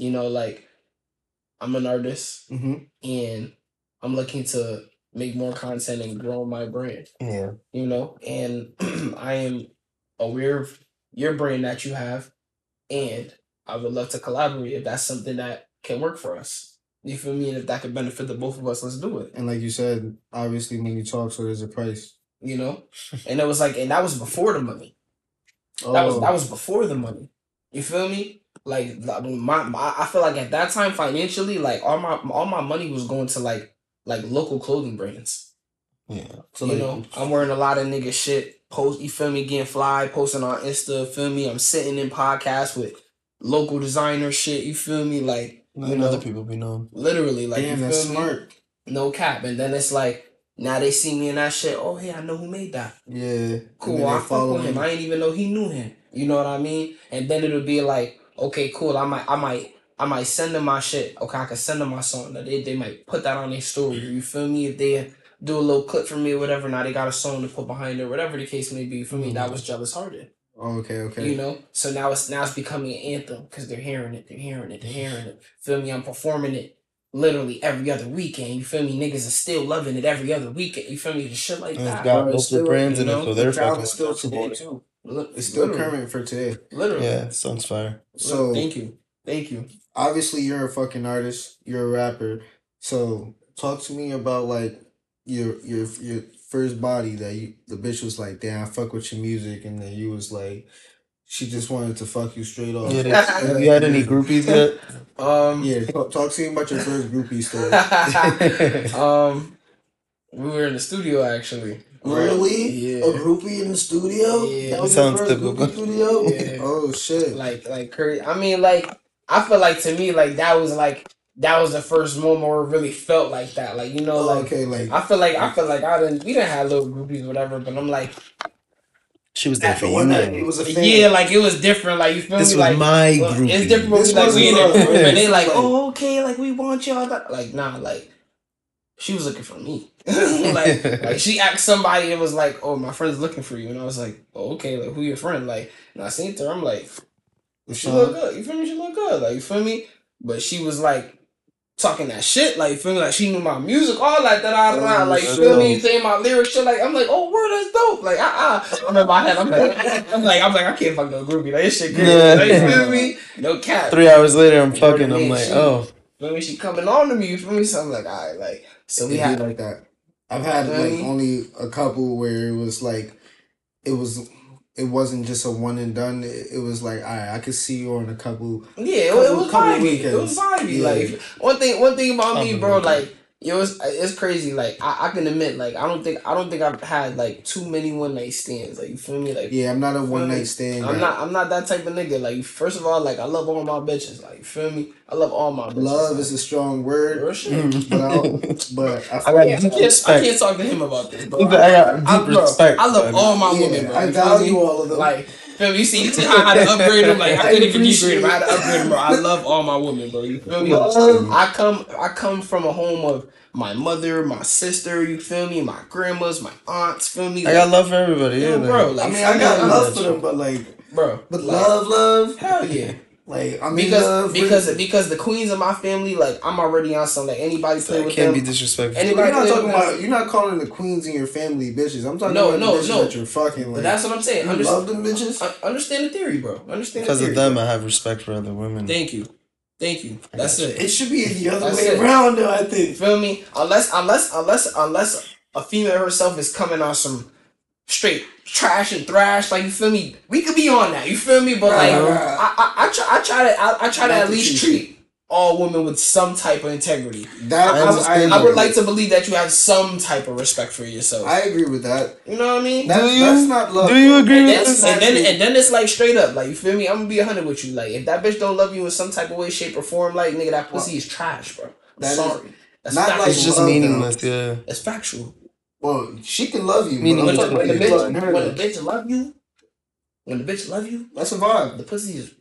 you know like I'm an artist hmm and I'm looking to make more content and grow my brand Yeah. you know and I am aware of your brand that you have and I would love to collaborate if that's something that can work for us you feel me and if that could benefit the both of us let's do it And like you said, obviously when you talk, so there's a price. you know and it was like and that was before the money Oh, That was that was before the money. You feel me? Like like, my, my I feel like at that time financially, like all my all my money was going to like like local clothing brands. Yeah. so you like, know, I'm wearing a lot of nigga shit. Post, you feel me? Getting fly, posting on Insta. Feel me? I'm sitting in podcasts with local designer shit. You feel me? Like you know, other people be known. literally, like damn, you that's feel me? smart. No cap. And then it's like now they see me in that shit. Oh hey, I know who made that. Yeah, Cool. I follow with him. I didn't even know he knew him. You know what I mean? And then it'll be like, okay, cool. I might, I might, I might send them my shit. Okay, I can send them my song. They, they might put that on their story. Mm-hmm. You feel me? If they do a little clip for me or whatever, now they got a song to put behind it, whatever the case may be. You feel me? That mm-hmm. was jealous hearted. Oh, okay, okay. You know? So now it's now it's becoming an anthem because they're hearing it, they're hearing it, they're hearing it. Feel me? I'm performing it literally every other weekend. You feel me? Niggas are still loving it every other weekend. You feel me? The shit like And that. got bro, it's local brands you in it, so they're the fucking still today supporting. too. Li- It's still literally. current for today. Literally. Yeah, sounds fire. So thank you, thank you. obviously you're a fucking artist. You're a rapper. So talk to me about like your your your first body that you the bitch was like, damn, I fuck with your music, and then you was like, she just wanted to fuck you straight off. Yeah, they- have you had any groupies yet? Um, Yeah, talk, talk to me about your first groupie story. um, we were in the studio actually. Really? Yeah. A groupie in the studio? Yeah. That was Sounds your first typical. groupie studio? Yeah. Oh shit. Like, like crazy. I mean, like, I feel like to me, like that was like that was the first moment where it really felt like that. Like, you know, Oh, like okay, like I feel like I feel like I didn't. We didn't have little groupies, whatever. But I'm like, She was there for you. one that man. it was a fan. yeah, like it was different. Like you feel This me? was like my well, groupie. It's different when This we like we in wasn't the her. group and they like, Like- oh okay, like we want y'all. Like nah, like she was looking for me. like, like she asked somebody and was like, oh my friend's looking for you, and I was like, oh okay, like who your friend? Like, and I seen her, I'm like, she Uh-huh. look good. You feel me? She look good. Like you feel me? But she was like. Talking that shit, like you feel me, like she knew my music, all that, that, that, Oh, like feel me, saying my lyrics, shit, like I'm like, oh, word, that's dope, like, ah, uh-uh. I'm in my head, I'm like, I'm like, I'm like, I can't fuck no groupie, like this shit Yeah. like, you feel me, no cap, Three hours later, I'm You I fucking. I'm like, She- oh, feel me, she coming on to me, you feel me, so I'm like, all right, like, so we had like that. I've had You know what I like only a couple where it was like, it was, it wasn't just a one and done. It, it was like, all right, I could see you on a couple. Yeah, it, Couple- it was vibey. It was vibey. Yeah. Like one thing, one thing about me, bro. Like it was, it's crazy. Like I, I can admit, like I don't think, I don't think I've had like too many one night stands. Like you feel me? Like Yeah, I'm not a one night stand. I'm guy. not, I'm not that type of nigga. Like first of all, like I love all my bitches. Like you feel me? I love all my bitches. Love like, is a strong word, real shit. but I, but I, I got Yeah, I, deep can't, I can't talk to him about this, but I got deep I, bro, respect. I love man. all my Yeah, women, bro. I value all of them. Like feel me? You see, you see how I had to upgrade them. Like I couldn't even degrade them. I had to upgrade them, bro. I love all my women, bro. You feel me? I come, I come from a home of my mother, my sister. You feel me? My grandmas, my aunts. Feel me? I got love for everybody. Yeah, Yo, bro. like- Like, I mean, I got love for them, but like, bro. but love, love, Hell yeah. Like I mean, Because love because really- because the queens of my family, like I'm already on some like anybody play I with can't them. be disrespectful. Any- But you're not talking play with about. You're not calling the queens in your family bitches. I'm talking No, about no, the bitches no. that you're fucking. but Like, that's what I'm saying. you Underst- love them bitches. un- understand the theory, bro. Understand because the of theory. them, I have respect for other women. Thank you, thank you. That's it. It should be the other That's way it. around, though. I think. feel me? Unless unless unless unless a female herself is coming on some straight trash and thrash, like you feel me? We could be on that. You feel me? But like Right, right. I, I I try I try to I, I try to at least treat all women with some type of integrity. That I I, I, I would like to believe that you have some type of respect for yourself. I agree with that. you know what I mean? That Do you? That's not love. Do you agree and with then, this? and then and then it's like straight up, like you feel me? I'm gonna be a hundred with you. Like if that bitch don't love you in some type of way, shape, or form, like nigga, that pussy is trash, bro. I'm That is- sorry. That's not factual. like It's just love, meaningless. Yeah. It's factual. Well, she can love you. But Meaning I'm When the, talking when, about the you bitch, loving her. when the though. bitch love you, when the bitch love you, That's a vibe. the pussy is.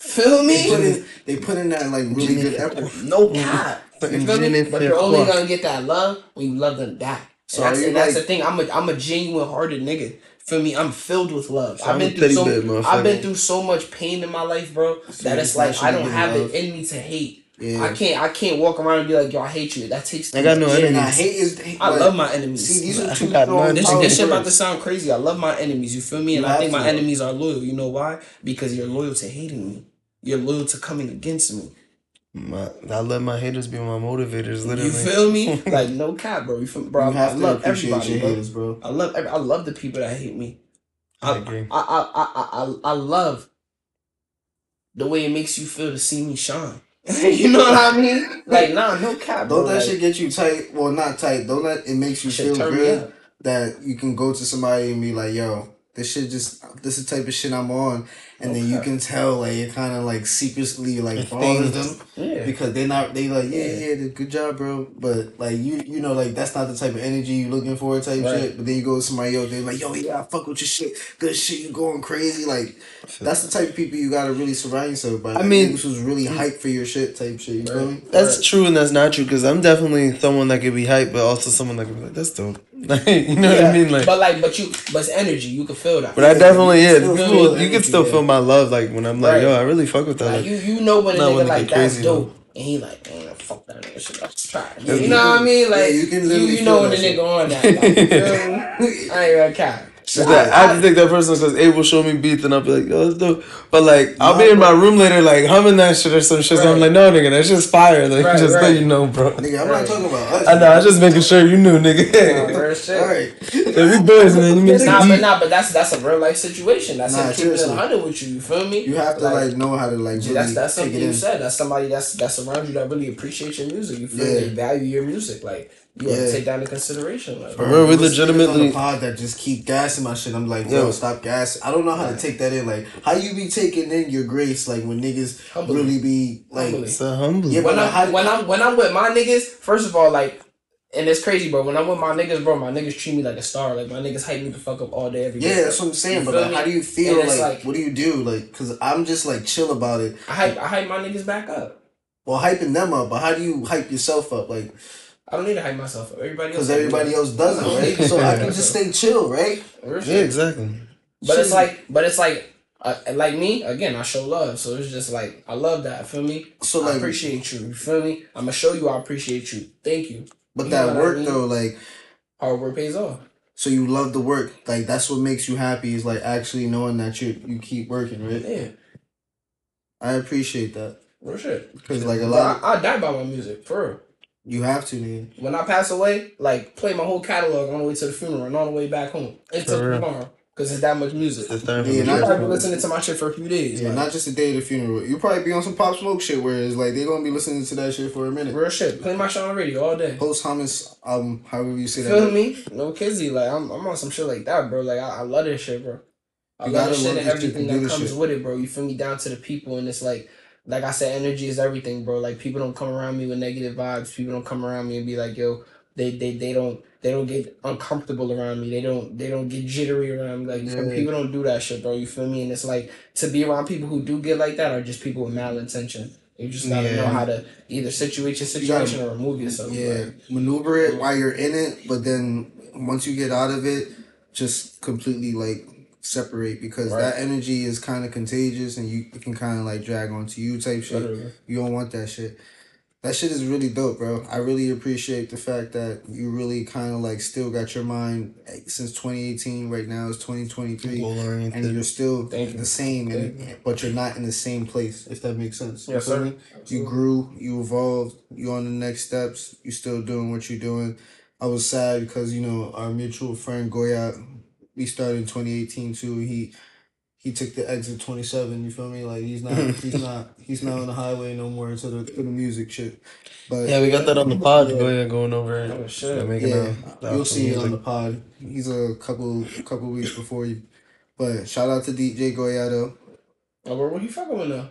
Feel They put me? in, they put in that like really good effort. No cap. You Fucking feel me? But you're only gonna get that love when you love them back. So that's, are you and that's like- the thing. I'm a I'm a genuine hearted nigga. Feel me? I'm filled with love. So I've I'm been through teddy so bear. I've been through so much pain in my life, bro. So that you it's like I don't have love. it in me to hate. Yeah. I can't I can't walk around and be like, yo, I hate you. That takes. I got no Yeah, enemies. Nah, hate is. Hate, I like, love my enemies. See, these are I two got no strong This, this shit about to sound crazy. I love my enemies. You feel me? And You I think my though. enemies are loyal. You know why? Because you're loyal to hating me. You're loyal to coming against me. My, I let my haters be my motivators. Literally. You feel me? like no cap, bro. You feel, bro? You I, have I love everybody, bro. haters, bro. I love every, I love the people that hate me. I agree. I I, I I I I love the way it makes you feel to see me shine. you know what I mean? Like nah, no cap. Don't that like, shit get you tight? Well, not tight. Don't let it makes you feel good that you can go to somebody and be like, "Yo, this shit just this is the type of shit I'm on," and then you can tell like it kind of like secretly like It bothers them. Yeah. because they're not they like yeah Yeah. yeah good job bro. But like you you know like that's not the type of energy you looking for type Right. shit. But then you go to somebody else they're like yo yeah I fuck with your shit. Good shit you going crazy. Like that's the type of people you gotta really surround yourself by. I mean- this was really mm. hyped for your shit type shit you feel me? That's true and that's not true because I'm definitely someone that could be hype, but also someone that could be like, that's dope. Like, you know what I mean? Like, but like, but you, but it's energy. You can feel that. but I definitely, yeah, you, feel you can energy, still yeah. feel my love. Like, when I'm like, Right. yo, I really fuck with that. Like Like, you, you know when a nigga when like that's crazy, dope, and he like, man, fuck that nigga shit, that's trash. Yeah, you you know what I mean? Like you you, can literally you, know when the that shit. nigga on that. Like, you feel me? I ain't gonna cap. It's that- I have to take that person because Abel showed me beats and I'll be like, yo, that's dope. But like, I'll be in my room later, like humming that shit or some shit. So I'm like, no, nigga, that's just fire. Like, Right, just right. let you know, bro. nigga I'm Right. not talking about us I know, I was just making sure you knew, nigga. Real shit. all right Yeah, we boys, man. You make Nah, but nah, but that's that's a real life situation. That's Nah, him keeping it seriously. hundred with you. You feel me? you have to like, know how to like really that's that's something you in said. That's somebody that's that's around you that really appreciates your music. You feel Yeah. they value your music. Like you have Yeah. to take that into consideration. Like, For real, we There's niggas on the pod that just keep gassing my shit. I'm like, yo, Yo. stop gas. I don't know how to take that in. Like, how you be taking in your grace? Like when niggas Humbly. really be like, Humbly. It's a humble. Yeah, when but I'm how- when I'm when I'm with my niggas, first of all, like, and it's crazy, bro. When I'm with my niggas, bro, my niggas treat me like a star. Like my niggas hype me the fuck up all day, every day. yeah, that's what I'm saying. You But like, how do you feel? Like, like- what do you do? Like, cause I'm just like chill about it. I hype I hype my niggas back up. Well, hyping them up, but how do you hype yourself up? Like, I don't need to hype myself up. Everybody else. cause hype me everybody else does it, I don't right? So I can just stay chill, right? Yeah, exactly. But it's like, but it's like, uh, like me again. I show love, so it's just like I love that. Feel me? So I like, appreciate you. You feel me? I'm gonna show you I appreciate you. Thank you. but you that what I work mean? though, like, Hard work pays off. so you love the work. Like that's what makes you happy is like actually knowing that you you keep working, right? Yeah, I appreciate that real shit. because like a lot, I, I die by my music for real. You have to, man. When I pass away, like play my whole catalog on the way to the funeral and on the way back home real. tomorrow because it's that much music. It's Yeah, not- probably be listening to my shit for a few days. Yeah, like, not just the day of the funeral. You'll probably be on some pop smoke shit where it's like they're gonna be listening to that shit for a minute. real shit. Play my shit on the radio all day. Post Hamas album, however you say that. Feel me? No kizzy. Like I'm, I'm on some shit like that, bro. Like I, I love this shit, bro. I You love gotta this shit and everything that comes shit. with it, bro. You feel me? Down to the people, and it's like, like I said, energy is everything, bro. Like people don't come around me with negative vibes. People don't come around me and be like, yo, they they they don't they don't get uncomfortable around me. They don't they don't get jittery around me. Like you feel me? Yeah. people don't do that shit, bro. You feel me? And it's like to be around people who do get like that are just people with malintention. You just gotta know how to either situate your You gotta- situation or remove yourself. Yeah, Like, maneuver it while you're in it, but then once you get out of it, just completely like separate because Right. that energy is kind of contagious and you it can kind of like drag onto you type shit. literally. You don't want that shit. That shit is really dope, bro. I really appreciate the fact that you really kind of like still got your mind eh, since 2018. Right now it's 2023, and you're still Thank you. the same, and, but you're not in the same place. If that makes sense. Yes, sir. You grew, you evolved, you're on the next steps, You're still doing what you're doing. I was sad because, you know, our mutual friend Goya, we started in 2018 too. He he took the exit 27, you feel me? Like he's not he's not he's not on the highway no more to the to the music shit. But Yeah, we got that on the pod. Yeah. Go ahead, going over it. Oh, shit. Like, making yeah, a- you'll some see it on the pod. He's a couple couple weeks before you. But shout out to DJ Goyado. though. Oh, where, what you fucking with now?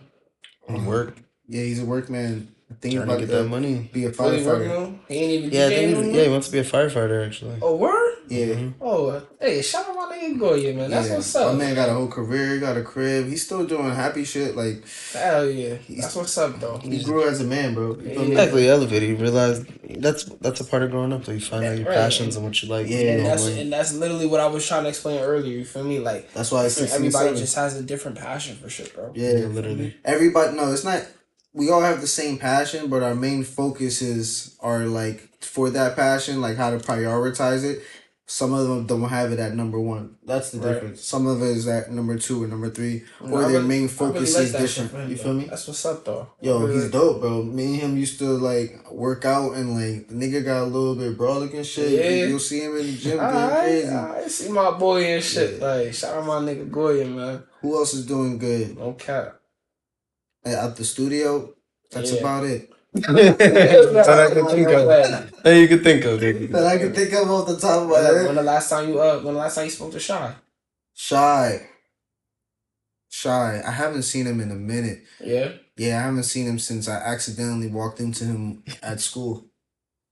On work, Yeah, he's a workman. I think he's trying to get to that money. be a firefighter. on? He ain't even Yeah, I DJing think no he, yeah, he wants to be a firefighter actually. Oh, word? Yeah. Mhm. Oh, hey, shout out my nigga Goya, man. That's yeah. what's up. My man got a whole career, he got a crib. He's still doing happy shit. Like Hell yeah. He's- That's what's up, though. he grew as a man, bro. You feel me? Exactly, elevated. You realize that's that's a part of growing up. That you find out your Right. passions and what you like. Yeah. you And that's when- and that's literally what I was trying to explain earlier. You feel me? Like That's why it's six everybody seven. just has a different passion for shit, bro. yeah, yeah, literally. everybody. No, it's not. We all have the same passion, but our main focuses are like for that passion, like how to prioritize it. Some of them don't have it at number one. That's the Right. difference. Some of it is at number two or number three, or I their really- main I really focus like is different. him, You though. feel me? That's what's up, though. Yo, really he's like- dope, bro. Me and him used to like work out and like the nigga got a little bit brolic and shit. Yeah. You'll see him in the gym crazy. alright. See my boy and shit. Yeah. Like, shout out my nigga Goya, man. Who else is doing good No cap. at at the studio? That's Yeah. about it. That's what I can think of. That you can think of, dude. That I can think of off the top of my When, head. when the last time you uh when the last time you spoke to Shy? Shy. Shy. I haven't seen him in a minute. Yeah. Yeah, I haven't seen him since I accidentally walked into him at school.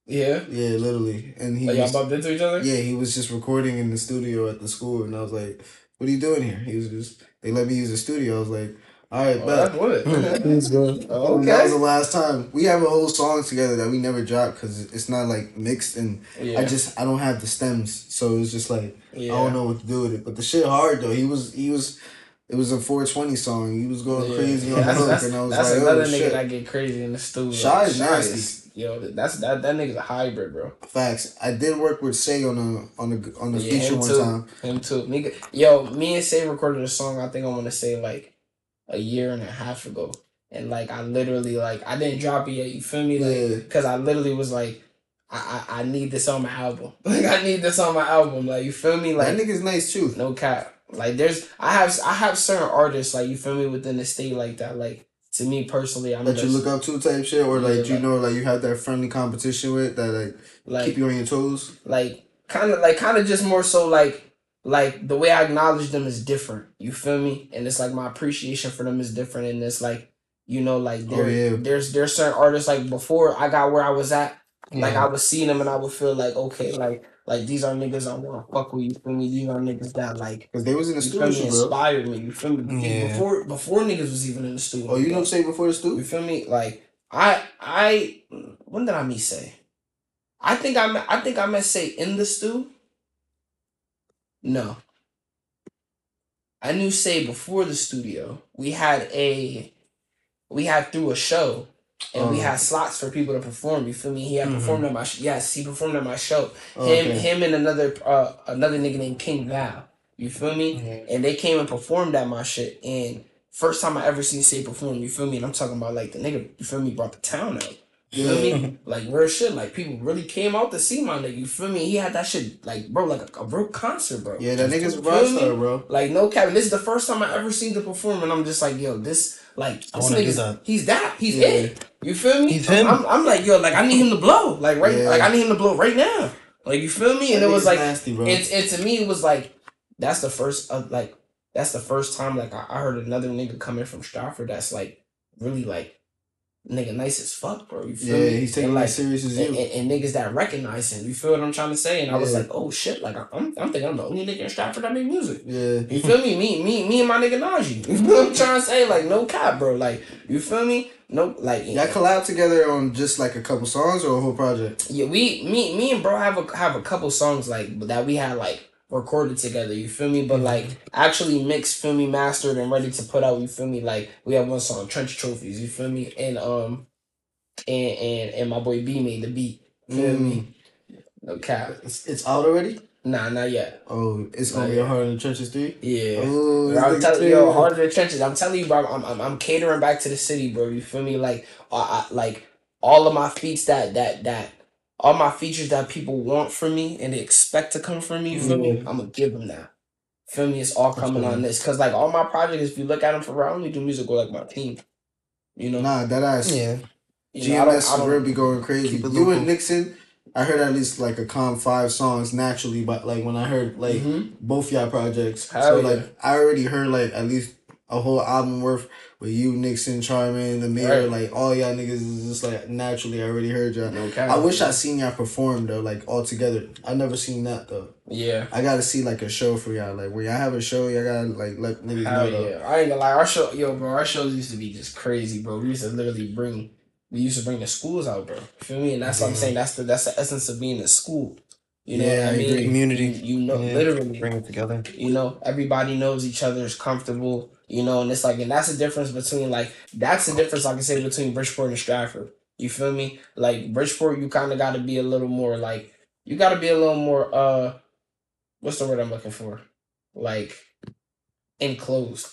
Yeah. Yeah, literally. And he Like y'all bumped into each other? yeah, he was just recording in the studio at the school and I was like, What are you doing here? He was just they let me use the studio. I was like, All right, Oh, bet. that's good. Oh, And That was the last time. We have a whole song together that we never dropped because it's not like mixed and Yeah. I just I don't have the stems, so it was just like yeah. I don't know what to do with it. But the shit hard though. He was he was it was a 420 song. He was going Yeah. crazy on the That's, hook, and I was that's like, another oh nigga shit. that get crazy in the studio. Shy is Shy nasty. is- Yo, that's that that nigga's a hybrid, bro. Facts. I did work with Say on a on a on the Yeah, feature one too. time. Him too. Nigga, yo, me and Say recorded a song. I think I want to say like a year and a half ago, and like I literally like I didn't drop it yet. You feel me? Like, Yeah. cause I literally was like, I, I I need this on my album. Like I need this on my album. Like you feel me? Like that nigga's nice too. no cap. Like there's I have I have certain artists like you feel me within the state like that. Like to me personally, I'm That just you look up to type shit, or like Yeah, you like- know like you have that friendly competition with that like, like keep you on your toes. like kind of like kind of just more so like like the way I acknowledge them is different. You feel me? And it's like my appreciation for them is different. And it's like you know like Oh, yeah. there's there's certain artists like before I got where I was at. Like I was seeing them and I would feel like okay like like these are niggas I want to fuck with. You feel me? These are niggas that like. Because they was in the feel me? studio. Inspired me. You feel me? Yeah. Before before niggas was even in the studio. Oh, you know say before the studio. You feel me? Like I I mm, when did I meet say? I think I met, I think I met say in the stew. No. I knew say before the studio. We had a we had through a show and we Oh. had slots for people to perform. You feel me? He had Mhm. performed at my sh- yes, he performed at my show. Oh, him okay. him and another uh another nigga named King Val. You feel me? and they came and performed at my shit. And first time I ever seen Say perform, you feel me? And I'm talking about like the nigga, you feel me, brought the town out. You feel me? Like real shit. Like people really came out to see my nigga. You feel me? He had that shit like bro, like a, a real concert, bro. Yeah, that nigga's a You rock star, bro. Like no cap. This is the first time I ever seen the perform, and I'm just like, yo, this like I this wanna nigga's that. he's that he's Yeah. it. You feel me? He's I'm- him. I'm, I'm like yo, like I need him to blow, like right, Yeah. like I need him to blow right now. Like you feel me? And That it was like nasty, bro. it's it to me it was like that's the first uh, like that's the first time like I, I heard another nigga coming from Stratford that's like really like nigga nice as fuck, bro. You feel Yeah, me? he's taking and it like as serious as and, you. and, and niggas that recognize him. You feel what I'm trying to say? And I was like, oh shit, like I'm, I'm thinking I'm the only nigga in Stratford that make music. Yeah. You feel me? Me, me, me, and my nigga Najee. You feel what I'm trying to say? Like no cap, bro. Like you feel me? No, like Y'all collab together on just like a couple songs or a whole project? yeah, we, me, me and bro have a have a couple songs like that we had like recorded together. You feel me? But like actually mixed, feel me, mastered and ready to put out. You feel me? Like we have one song, Trench Trophies. You feel me? And um, and and and my boy B made the beat. Feel me? No cap. It's, it's out already? Nah, not yet. Oh, it's gonna Not be yet. a Hard Trenches 3? Yeah. Oh, I'm telling you, yo, harder than trenches. I'm telling you, bro. I'm, I'm, I'm catering back to the city, bro. You feel me? Like, uh, I, like all of my feats that that that all my features that people want from me and they expect to come from me. You feel me? I'm gonna give them that. Feel me? It's all coming on this because like all my projects, if you look at them for real, I only do music with like my team. You know, Nah, that ass. Yeah. You know, GMS I will be going crazy. Keep You and Nixon, I heard at least like a calm five songs naturally, but like when I heard like Mhm. both y'all projects, Hell so yeah. like I already heard like at least a whole album worth with you, Nixon, Charmin, the mirror, Right. like all y'all niggas is just like naturally. I already heard y'all. No cap. I wish I seen y'all perform though, like all together. I never seen that though. Yeah. I gotta see like a show for y'all. Like when y'all have a show, y'all gotta like let niggas Hell know. though. yeah. I ain't gonna lie, our show yo, bro, our shows used to be just crazy, bro. We used to literally bring we used to bring the schools out, bro. Feel me? And that's what I'm saying. That's the that's the essence of being a school. You know Yeah, what I I mean? agree. Community. You, you know Yeah, literally Bring it together. you know, everybody knows each other is comfortable, you know, and it's like, and that's the difference between like, that's the difference I can say between Bridgeport and Stratford. You feel me? Like Bridgeport, you kind of got to be a little more like, you got to be a little more, uh, what's the word I'm looking for? Like, enclosed.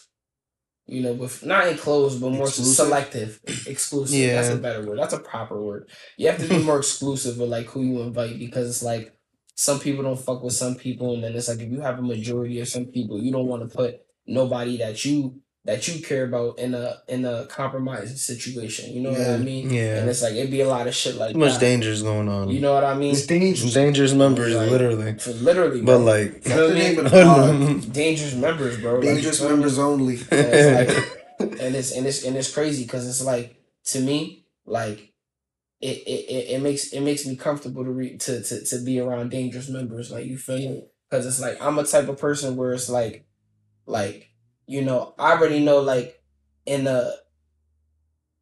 You know, with not enclosed, but more Exclusive? selective, exclusive. Yeah. That's a better word. That's a proper word. You have to be more exclusive with like who you invite because it's like some people don't fuck with some people, and then it's like if you have a majority of some people, you don't want to put nobody that you that you care about in a in a compromised situation. You know what I mean? Yeah. And it's like it'd be a lot of shit like Too much that. dangers going on. You know what I mean? It's dangerous. dangerous members, Like, literally. For literally, But bro. like, You know what the name mean? of the dangerous members, bro. Like, Dangerous you members only. And it's like, and it's and it's and it's crazy because it's like to me, like it, it it it makes it makes me comfortable to read to, to to be around dangerous members. Like you feel me? Because it's like I'm a type of person where it's like, like you know, I already know like in a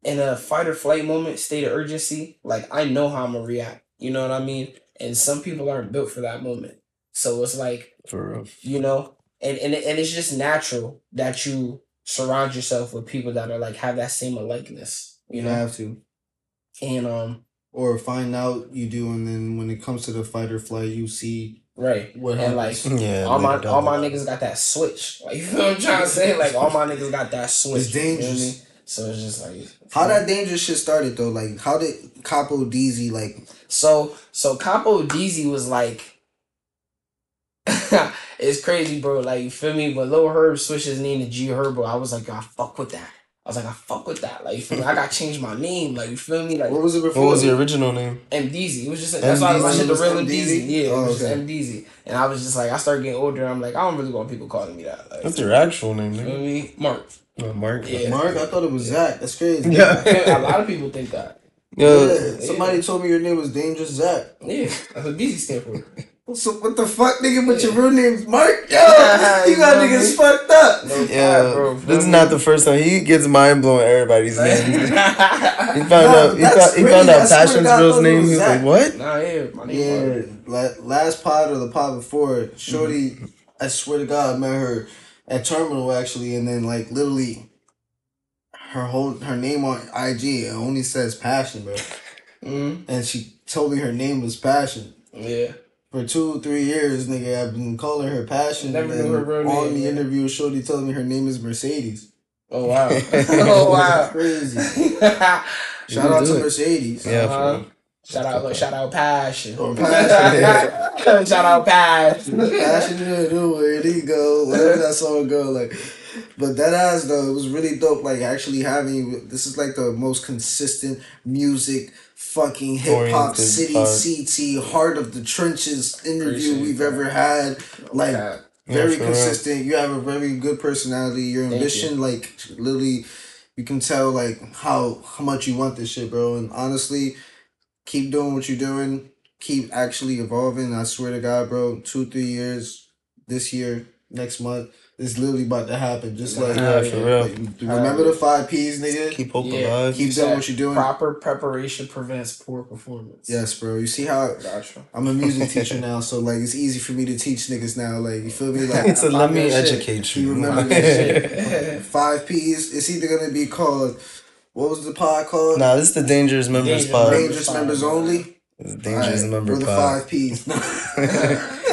in a fight or flight moment, state of urgency, like I know how I'm gonna react. You know what I mean? And some people aren't built for that moment. So it's like for real. you know and and, and it's just natural that you surround yourself with people that are like have that same likeness you You know have to. and um Or find out you do, and then when it comes to the fight or flight, you see right what and like. Yeah. all my all my niggas got that switch like you know what i'm trying to say like all my niggas got that switch It's you know I dangerous. mean? so it's just like How that dangerous shit started though? Like, how did Capo DZ like? So so Capo DZ was like it's crazy, bro. Like you feel me? But Lil Herb switched his name to G Herbo. I was like, I fuck with that. I was like, I fuck with that. Like you feel me? I gotta change my name. Like you feel me? Like What was it before? What was the original name? MDZ. It was just that's why I MDZ shit the was real MDZ? MDZ. Yeah, it Oh, was just. MDZ. And I was just like, I started getting older. I'm like, I don't really want people calling me that. Like, What's your actual name? you feel me? Mark. Oh, Mark. Yeah. Mark? I thought it was Zach. That's crazy. Yeah. a lot of people think that. Yo, Yeah, Somebody told me your name was Dangerous Zach. Yeah, that's what DZ stand for. So what the fuck, nigga? But your real name's Mark? Yo, Yeah, you got know niggas me? fucked up. No yeah. cap, bro. This is not the first time he gets mind blowing everybody's names. He found out. He, that's found, he found out Passion's real name. was He was like, "What?" Nah, yeah, my name Yeah, Mark. la- last pod or the pod before, Shorty, I swear to God, I met her at Terminal actually, and then like literally, her whole her name on IG it only says Passion, bro, hmm and she told me her name was Passion. Yeah. For two, three years, nigga, I've been calling her Passion. Never and knew her real on name, the interview, Shorty told me her name is Mercedes. Oh wow. oh wow. Crazy. Shout Shout out to it. Mercedes. Yeah, Uh-huh. for Shout out, shout out Passion. Oh, Passion. shout out Passion. Passion knew where'd he go? Where'd that song go? Like, but that ass though, it was really dope. Like actually having this is like the most consistent music, fucking hip hop city pod. CT heart of the trenches interview Appreciate we've that. ever had. Oh, like Yeah, very for real. consistent. You have a very good personality. Your Thank ambition, like literally, you can tell like how how much you want this shit, bro. And honestly, keep doing what you're doing. Keep actually evolving. I swear to God, bro. Two three years, this year, next month, it's literally about to happen. Just like, Yeah, for real. like, remember the five P's, nigga. Keep hope Yeah. alive. Keep doing what you're doing. Proper preparation prevents poor performance. Yes, bro. You see how Gotcha. I'm a music teacher now, so like it's easy for me to teach niggas now. Like you feel me? Like so let me Shit. educate You you. remember that shit. five P's. It's either gonna be called what was the pod called? nah, this is the dangerous members Dangerous pod. Dangerous members only. It's the dangerous Alright, member we're the five P's.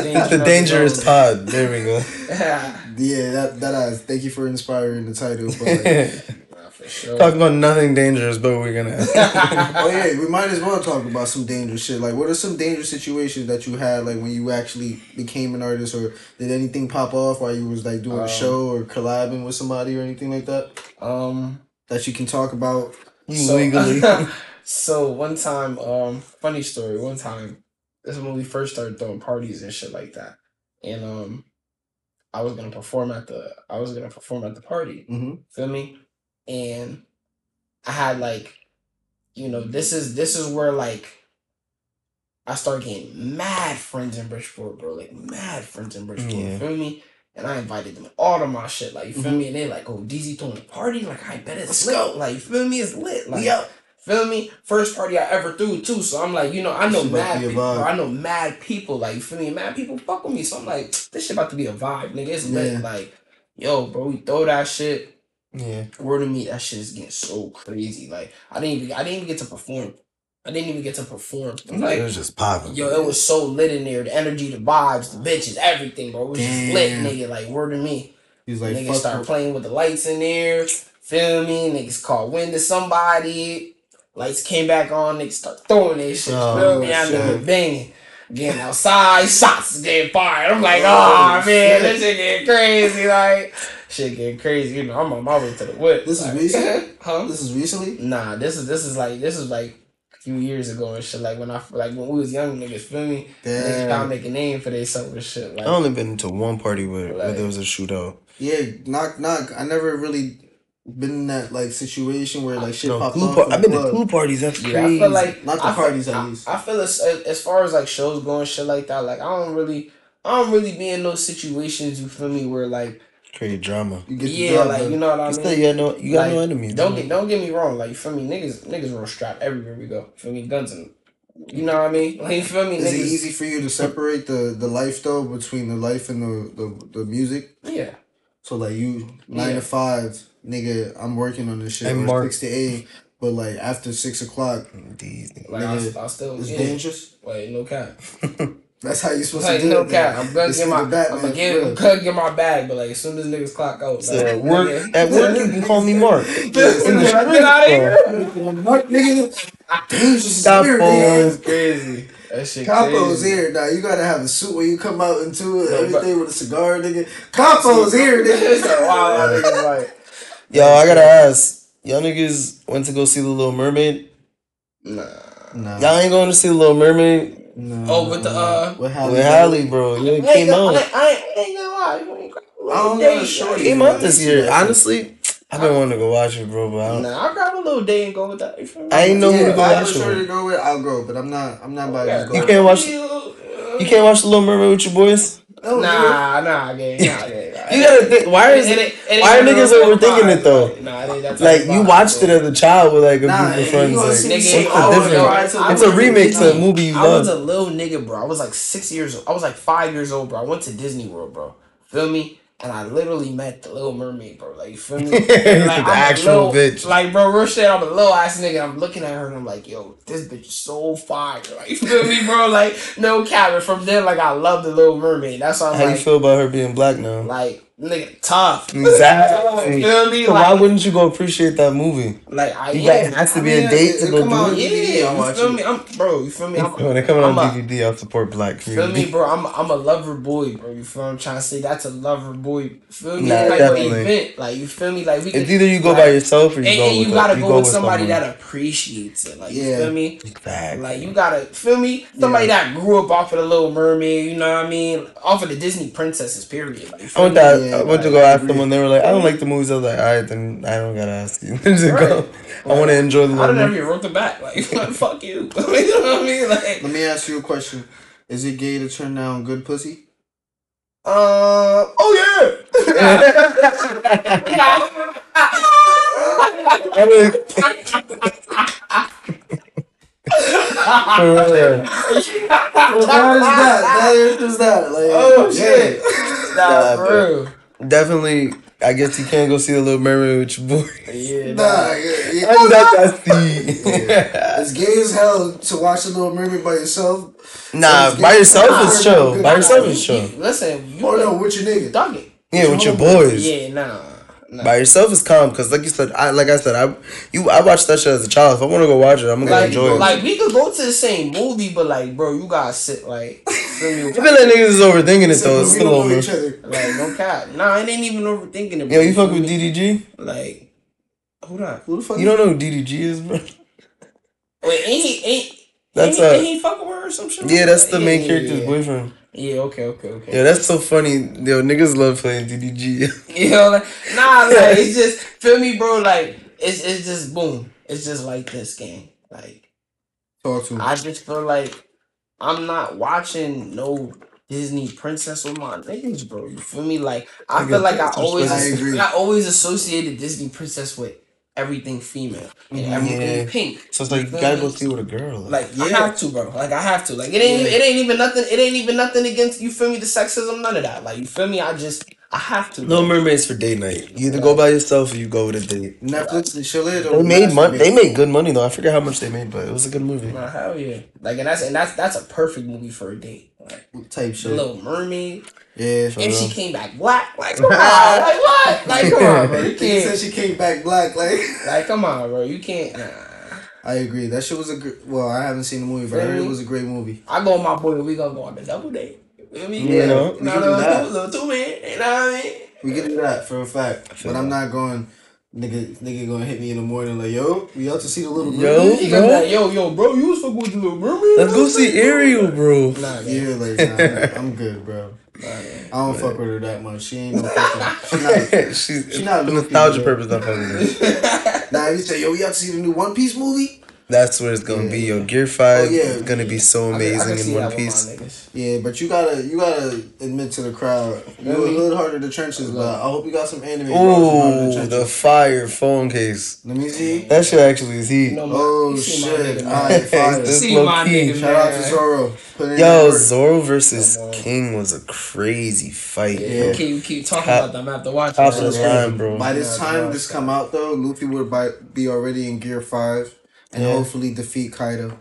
It's the dangerous pod. There we go. yeah, that that is. Thank you for inspiring the title. But Nah, for sure. Talk about nothing dangerous, but we're gonna. oh yeah, we might as well talk about some dangerous shit. Like, what are some dangerous situations that you had, like when you actually became an artist, or did anything pop off while you was like doing a Um, show or collabing with somebody or anything like that Um. that you can talk about? So, Legally. So one time, um, funny story. One time, this is when we first started throwing parties and shit like that, and um, I was gonna perform at the I was gonna perform at the party. Mm-hmm. Feel me? And I had like, you know, this is this is where like I start getting mad friends in Bridgeport, bro. Like mad friends in Bridgeport. Yeah. Feel me? And I invited them all to my shit. Like, you feel Mhm. me? And they like, oh, DZ throwing a party? Like, I bet it's Let's lit. go. Like, you feel me? It's lit. Like, up. Feel me? First party I ever threw too. So I'm like, you know, I know to mad people. Bro. I know mad people. Like, you feel me? Mad people fuck with me. So I'm like, this shit about to be a vibe, nigga. It's lit. Yeah. Like, yo, bro, we throw that shit. yeah. Word of me, that shit is getting so crazy. Like, I didn't even, I didn't even get to perform. I didn't even get to perform. I'm it was just popping. yo, it was so lit in there. The energy, the vibes, the bitches, everything, bro. It was just lit, Damn. nigga. Like, word of me. He's like, niggas start playing with the lights in there. Feel me? Niggas call wind to somebody. Lights came back on. They start throwing that shit. Oh, feel me? I shit. nigga banging. Getting outside, shots getting fired. I'm like, Oh, oh, man, shit. this shit getting crazy. Like, shit getting crazy. You know, I'm on my way to the whip. This is Like, recent? huh? This is recently. Nah, this is this is like this is like a few years ago and shit. Like when I like when we was young niggas, feel me? Niggas Damn. gotta make a name for themselves and shit. Like I only been to one party where, where there was a shootout. Yeah, knock knock. I never really been in that like situation where like shit No, popped pool off. par- I've been to club. pool parties. That's Yeah, crazy. I feel like Not the I feel- parties, at least. I feel as as far as like shows going shit like that. Like I don't really, I don't really be in those situations. You feel me? Where like Create drama. You get yeah, job like you know what I You mean. still, you got no, you got Like, no enemies. Don't bro. get don't get me wrong. Like you feel me? Niggas niggas real strapped everywhere we go. You feel me? Guns and you know what I mean. Like you feel me? Is it easy for you to separate the the life though between the life and the the, the music? Yeah. So like you nine Yeah. to five, nigga, I'm working on this shit. Hey, or Mark. six to eight, but like after six o'clock, These. Like Nigga, I, I still it's yeah. dangerous. Wait, no cap. That's how you supposed Like to do no it. cap. I'm gonna This get my. nigga Batman, I'm gonna get. I'm gonna get my bag. But like as soon as niggas clock out, So like, at work, nigga- at work, you can call me Mark. In the Get out street, of here. Mark, nigga, Stop spirit. That's crazy. That shit Capo's crazy. here now. You gotta have a suit when you come out into it. No, but- everything with a cigar, nigga. Capo's here, nigga. wow, that nigga's like, Yo, I gotta ask. Y'all niggas went to go see the Little Mermaid. nah. Nah, Y'all ain't going to see the Little Mermaid nah, Oh, with the, uh, with Halle, with Halle, bro. Yeah, it came out. I, I, ain't- I ain't gonna lie. You ain't got a I don't know shorty. It came out this year. Honestly, I've been wanting to go watch it, bro. But I, don't, Nah, I'll grab a little day and go with that. You feel me? I ain't know yeah, who to if go I have a watch shorty it. to go with, I'll go. But I'm not. I'm not about Yeah, to You can't watch- you can't watch the Little Mermaid with your boys. Oh, no, nigga. Nah, nah, gang, nah, gang. You gotta think. Why is It it? it why are niggas overthinking it, though? Nah, it ain't Like you watched it as a child with like a Nah, group of friends. Like, what's the oh, all difference? It's a remake to a movie you I was a little nigga, bro. I was like six years old. I was like five years old, bro. I went to Disney World, bro. Feel me? And I literally met the Little Mermaid, bro. Like, you feel me? like, The I'm actual little- bitch. Like, bro, real shit. I'm a little ass nigga. I'm looking at her and I'm like, yo, this bitch is so fire. Like, you feel me, bro? Like, no cap. And from then, like, I love the Little Mermaid. That's why I'm How you feel about her being black now? like, nigga, tough. Exactly. feel me? So why wouldn't you go appreciate that movie? like I You yeah. got it has to I be mean, a date to go do out- it. Yeah, I'll you feel me? I'm bro. You feel me? I'm, When it coming on a- DVD, I'll support black Feel me, bro? I'm I'm a lover boy, bro. You feel what I'm trying to say? That's a lover boy. Feel me? Nah, like definitely. event. Like you feel me? Like we It's can, either you go like, by yourself or you and, go and with you a- gotta you go, with somebody someone. that appreciates it. Like you Yeah. feel me? Exactly. Like you gotta feel me? Somebody that grew up off of the Little Mermaid. You know what I mean? Off of the Disney princesses. Period. Like, I want that. Yeah. Yeah, I went to go I ask them and they were like, I don't like the movies. I was like, all right, then I don't gotta ask you. Just Right. go. I want to enjoy the I don't movie. ever even wrote them back. Like, fuck you. you know what I mean? Like, Let me ask you a question. Is it gay to turn down good pussy? uh, oh yeah. I mean, for real. That is that. Like, Oh shit! Nah, Nah, for but- real. Definitely, I guess you can't go see the Little Mermaid with your boy. Yeah, Nah, nah. yeah, yeah. Oh, that, that's the. It's gay as hell to watch a little mermaid by yourself. Nah, by yourself is chill. By yourself is chill. Listen, you Or no, with your nigga. dog it. Yeah, with your boys. Yeah, nah. Nah. By yourself is calm because, like you said, I like I said, I you I watched that shit as a child. If I want to go watch it, I'm gonna like, enjoy it. like we could go to the same movie, but like, bro, you gotta sit like. I feel like niggas is overthinking it though. It's still over. each other. Like, no cap. Nah, it ain't even overthinking it. Yo, you fuck with? DDG? Like, hold on. Who the fuck? You don't know who DDG is, bro? Wait, ain't he? Ain't That's ain't, he, uh, ain't he fucking with her or some shit? yeah, that's that? the main Yeah, character's yeah, boyfriend. Yeah, okay, okay, okay. Yeah, that's so funny. Yo, niggas love playing DDG. You know, like, nah, like it's just feel me, bro. Like it's it's just boom. It's just like this game. Like Talk to him. I just feel like I'm not watching no Disney princess with my niggas, bro. You feel me? Like I I feel like I always I. I always associated Disney princess with everything female and Mhm. everything Yeah. pink. So it's like you gotta go see with a girl. Like I Yeah. have to, bro. Like I have to. Like it ain't. Yeah. It ain't even nothing. It ain't even nothing against you. Feel me? The sexism, none of that. Like you feel me? I just I have to. bro. Little Mermaid's for date night. You either go by yourself or you go with a date. Netflix and chill it. They made money. They made good money though. I forget how much they made, but it was a good movie. Nah, hell yeah. Like and that's and that's that's a perfect movie for a date. Like type shit. Little Mermaid. Yeah. For If she came back black, like come on, like what? Like come on, bro. You can't. she came back black. Like Like come on, bro. You can't. Nah. I agree. That shit was a good. Well, I haven't seen the movie, but I heard it was a great movie. I go with my boy. We gonna go on the double date. You feel me? You know, we no, can no, do that. little two man. You know what I mean? We can do that for a fact. feel But I'm not going. Nigga, nigga gonna hit me in the morning like, yo, we out to see the little Yo. mermaid? He gonna be like, yo, yo, bro, you was fucking with the little mermaid. Let's go see Ariel, bro. Nah, man. Yeah, like nah, I'm good, bro. I don't fuck with her that much. She ain't no fucking. She not, She's she not nostalgia purpose. I'm fucking with it. nah, you say, yo, we out to see the new One Piece movie. That's where it's gonna Yeah. be. Your Gear Five Oh, yeah. is gonna be so I can- I can amazing in One Piece. Yeah, but you gotta you gotta admit to the crowd. You a little harder the trenches, but I hope you got some anime. bros Ooh, trenches. the fire phone case. Let me see. That shit actually is heat. You know, my- Oh you see my shit! nigga, man. Alright, fire. This See low my key. nigga, Shout out to. Zoro. Yo. Zoro versus Come. King was a crazy fight. Yeah, yo. we keep, we keep talking Top- about them after watching. top that. of the line, bro. By this Yeah, time this come out though, Luffy would by, be already in Gear Five, and Yeah. hopefully defeat Kaido.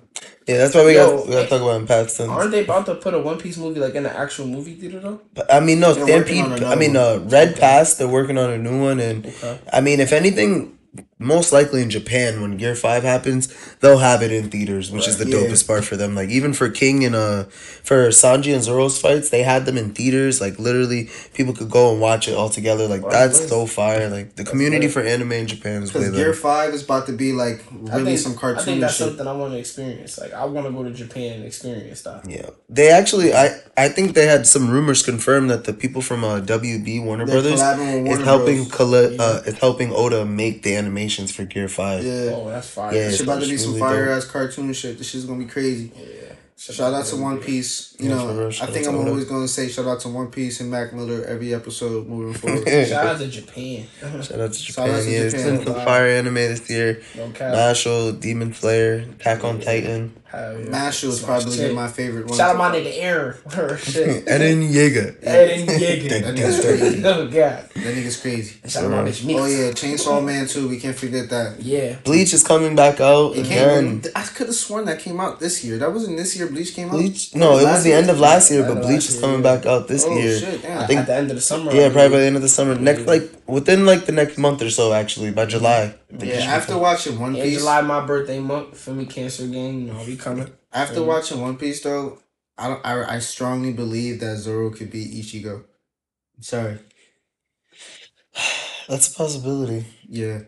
Yeah, that's why we Yo, got we got to talk about in past tense. Aren't they about to put a One Piece movie like in the actual movie theater though? But, I mean, no, They're working Stampede. on I mean, another uh, Red Pass. They're working on a new one, and Okay. I mean, if anything, most likely in Japan when Gear Five happens, they'll have it in theaters, which is the Right. Yeah. dopest part for them. Like even for King and uh, for Sanji and Zoro's fights, they had them in theaters. Like literally, people could go and watch it all together. Like Wow, that's nice. so fire. Like the community lit. for anime in Japan is way Because Gear better. Five is about to be like I really think, some I cartoon think that's shit. something I want to experience. Like I want to go to Japan and experience that. Yeah, they actually. I I think they had some rumors confirmed that the people from uh, WB Warner They're Brothers collabing with is Warner helping Bros. colla- uh, is helping Oda make the animations for Gear Five. Yeah, Oh, that's fire. Yeah, it's it's about to be some really fire dope. ass cartoon shit. This shit's gonna be crazy. yeah. Shout out to One Piece. You Yeah, know, real, I think I'm always gonna say shout out to One Piece and Mac Miller every episode moving forward. Shout out to Japan. Shout out to Shout Japan. out to yeah, it's Japan. been some fire anime this year. no cap. Mashle, Demon Slayer, Attack on Titan, Hell yeah. Mashle is probably shit. my favorite one. Shout out my nigga Aaron. Her shit. Eren Yeager. Eren Yeager. That nigga's crazy. Oh god. That nigga's crazy. Shout out my bitch Mix. Oh yeah, Chainsaw Man too. We can't forget that. Yeah. Bleach is coming back out It again. came. I could have sworn that came out this year. That wasn't this year. Bleach came out. Bleach? No, it was the end of last year, but Bleach is coming back out this year. oh year. shit! Damn. I think- At the end of the summer. Yeah, probably by the end of the summer. Next, like within like the next month or so, actually by July. I Yeah, after fun. watching One In Piece, July, my birthday month. Feel me, Cancer Gang. You know, we coming. after watching One Piece though, I don't. I, I strongly believe that Zoro could beat Ichigo. Sorry. that's a possibility. Yeah,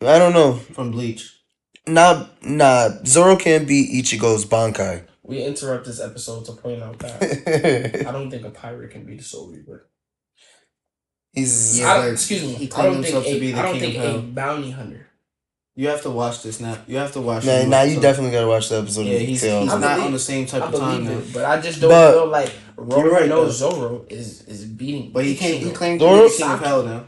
I don't know. from Bleach. Nah, nah. Zoro can't beat Ichigo's Bankai. We interrupt this episode to point out that I don't think a pirate can be the Soul Reaper. He's Yeah, I, but excuse me. he I claimed don't think himself to a, be the I don't king think of a bounty hunter. You have to watch this now. You have to watch. Nah, it. now you definitely gotta watch the episode. Yeah, he's, he's not believe- on the same type I of time now. it, but I just don't But- feel like Roro right, no though. Zoro is is beating. But he came. He Ichigo. claimed to be the king of hell now.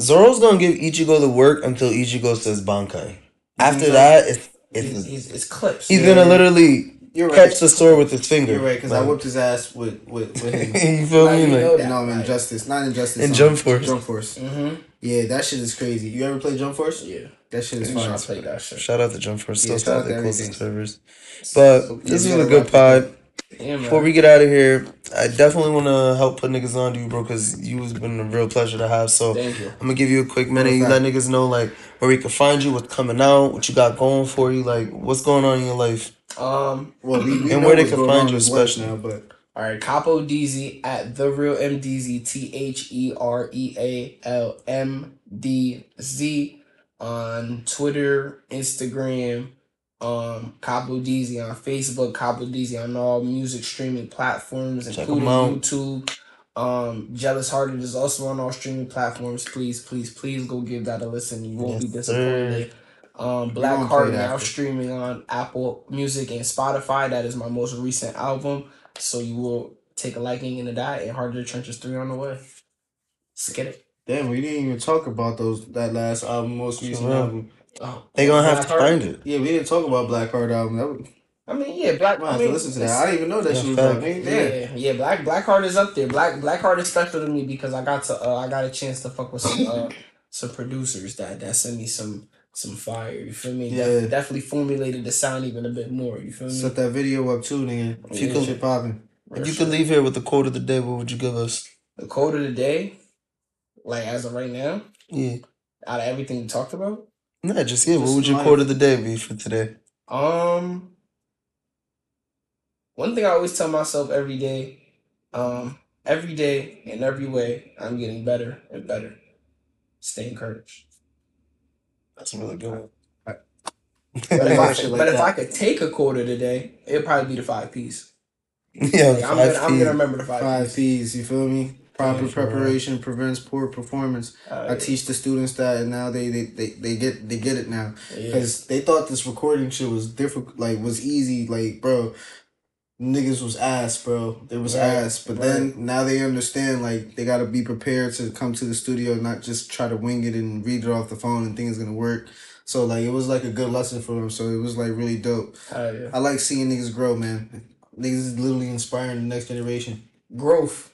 Zoro's gonna give Ichigo the work until Ichigo says Bankai. After so? that, it's He's, it's he's, it's clips. he's Yeah. gonna literally You're right. catch the sword with his finger. You're right because I whipped his ass with with, with him. you feel Now me? you Like, know You know, Right. injustice, not injustice. In um, Jump Force. Jump Force. Mm-hmm. Yeah, that shit is crazy. You ever play Jump Force? Yeah. That shit is fun. I fire. played that shit. shout out to Jump Force. Still Yeah, shout out to the closest everything. servers. But So, this yeah, was a good wrap pod. Yeah. Before we get out of here, I definitely want to help put niggas on to you, bro, because you've been a real pleasure to have. So Thank you. I'm gonna give you a quick minute. What's You that? let niggas know like where we can find you, what's coming out, what you got going for you, like what's going on in your life. Um. Well, we, we And where they can find on you with especially. now, but All right, Capo DZ at the real MDZ T H E R E A L M D Z on Twitter, Instagram, um, Capo DZ on Facebook, Capo DZ on all music streaming platforms, Check including 'em out. YouTube. Um, Jealous Hearted is also on all streaming platforms. Please, please, please go give that a listen. You won't be Yes, disappointed. Um, Black Heart now after. streaming on Apple Music and Spotify. That is my most recent album. So you will take a liking into that. And Heart of the Trenches 3 on the way. Let's get it. damn, we didn't even talk about those that last album, most recent real. album. Oh, They gonna have Black to Heart? find it. Yeah, we didn't talk about Black Heart album. That was, I mean, yeah, Black. I I mean, to listen to that. I didn't even know that Yeah, she was fact. out. Man, damn. Yeah, yeah, Black Black Heart is up there. Black Black Heart is special to me because I got to uh, I got a chance to fuck with some uh, some producers that that sent me some some fire. You feel me? Def- Yeah. definitely formulated the sound even a bit more. You feel me? Set that video up too, nigga. If you could- shit popping. If you could leave here with the quote of the day, what would you give us? the quote of the day, like as of right now, Yeah. out of everything we talked about, Nah, just yeah. What would your life. quote of the day be for today? um, one thing I always tell myself every day, um, every day in every way, I'm getting better and better. Stay encouraged. That's a really good one. But if, I, could- like but if. I could take a quarter today, it'd probably be the five P's. yeah, Like, I'm, gonna, I'm gonna remember the five, Five P's. P's, you feel me? Proper Yeah, for real. preparation prevents poor performance. Uh, I teach the students that, and now they they, they, they get they get it now yeah. because they thought this recording shit was difficult, like was easy, like bro. Niggas was ass, bro. It was Right, ass, but then now they understand like they gotta be prepared to come to the studio, not just try to wing it and read it off the phone and think it's gonna work. So like it was like a good lesson for them. So it was like really dope. Hell yeah. I like seeing niggas grow, man. Niggas is literally inspiring the next generation. Growth.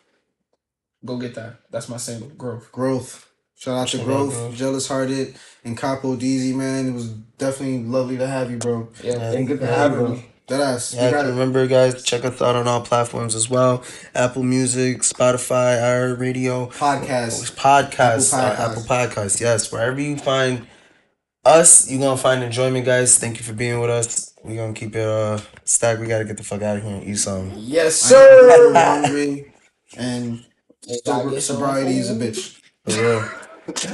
Go get that. That's my single. Growth. Growth. Shout out to Shout Growth, Growth. Jealous Hearted, and Capo DZ, man. It was definitely lovely to have you, bro. Yeah, uh, thank you good to have you. Me. That ass. Yeah, You got it. remember, guys, check us out on all platforms as well: Apple Music, Spotify, our radio, Podcast. podcasts, Apple uh, Podcasts. Apple Podcasts. Yes, wherever you find us, you're gonna find enjoyment, guys. Thank you for being with us. We're gonna keep it uh stacked. We gotta get the fuck out of here and eat something. Yes, I sir. I'm hungry, and sober- sobriety is a bitch. For real.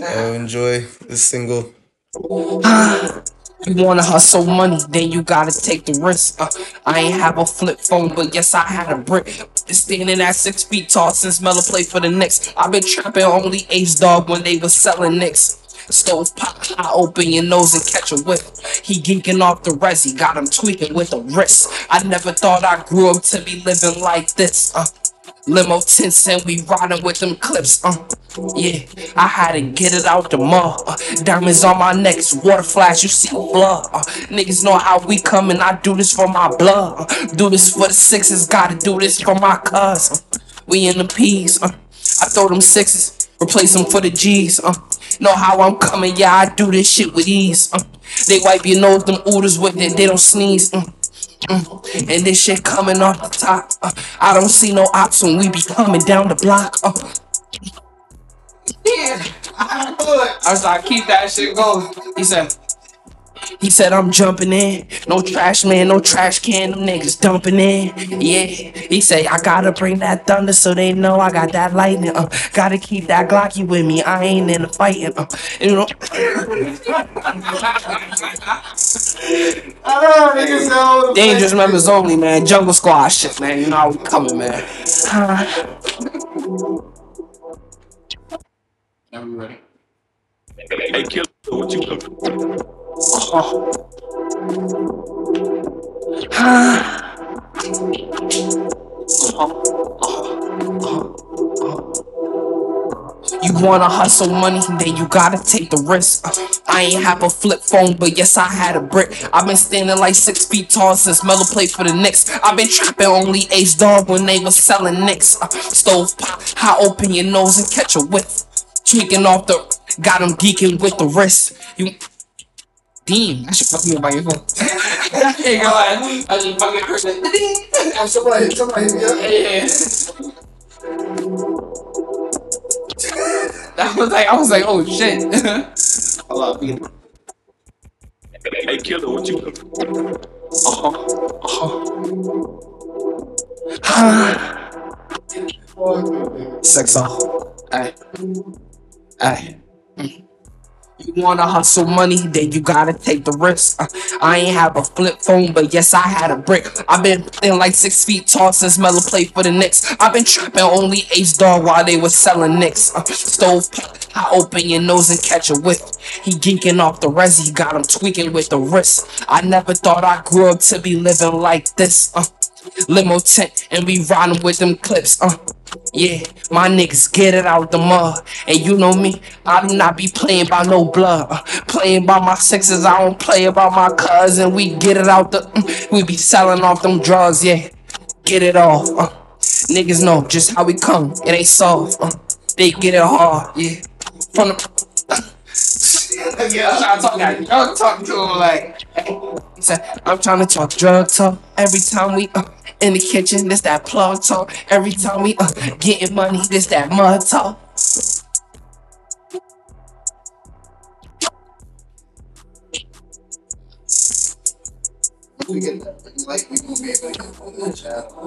Uh, enjoy this single. You wanna hustle money, then you gotta take the risk. Uh, I ain't have a flip phone, but yes, I had a brick. Standing at six feet tall since Melo played for the Knicks. i been trapping only Ace Dog when they was selling Knicks. Stove pop, high open your nose and catch a whiff. He geeking off the resi, got him tweaking with the wrist. I never thought I grew up to be living like this. Uh, Limo tints and we riding with them clips. Uh, yeah, I had to get it out the mud. Uh, diamonds on my neck, it's water flash, you see blood. Uh, niggas know how we coming, I do this for my blood. Uh, do this for the sixes, gotta do this for my cuz. Uh, we in the P's. Uh, I throw them sixes, replace them for the G's. Uh, know how I'm coming, yeah, I do this shit with ease. Uh, they wipe your nose, them oodles with it, they don't sneeze. Uh. And this shit coming off the top. Uh, I don't see no ops when we be coming down the block. Uh. Yeah, I was like, keep that shit going. He said, he said I'm jumping in. No trash man, no trash can. Them niggas dumping in. Yeah. He said I gotta bring that thunder so they know I got that lightning. Uh, gotta keep that Glocky with me. I ain't in the fighting. Uh, you know. Dangerous members only, man. Jungle Squad shit, man. You know how we coming, man. Everybody. Hey, killer, what you looking for? You wanna hustle money, then you gotta take the risk. I ain't have a flip phone, but yes, I had a brick. I've been standing like six feet tall since Melo played for the Knicks. I've been trapping only Ace Dog when they was selling Knicks. Uh, stove pop, open your nose and catch a whiff. Tweaking off the, got him geeking with the wrist. You, damn, I should fuck me about your phone. hey, go ahead. I just fucking heard that. Somebody, somebody hit me up. Yeah. That was like, I was like, oh shit. Hold on, we- Hey, killer, what you looking for? uh-huh, uh-huh. Sex off. Ay. Ay. Mm. You wanna hustle money, then you gotta take the risk. Uh, I ain't have a flip phone, but yes, I had a brick. I've been in like six feet tall since Melo played for the Knicks. I've been trapping only Ace Dog while they was selling Knicks. Uh, stove I open your nose and catch a whiff. He geeking off the resi, got him tweaking with the wrist. I never thought I grew up to be living like this. Uh, limo tent, and we riding with them clips. Uh, yeah, my niggas get it out the mud. And you know me, I do not be playing by no blood. Uh, playing by my sixes, I don't play about my cousin. We get it out the, mm, we be selling off them drugs, yeah. Get it off. Uh, niggas know just how we come, it ain't soft. Uh, they get it hard, yeah. From the, yeah, I'm trying to talk to him like, he said, I'm trying to talk drug talk every time we uh, in the kitchen. This that plug talk every time we uh, getting money. This that mud talk. We get like, we on child.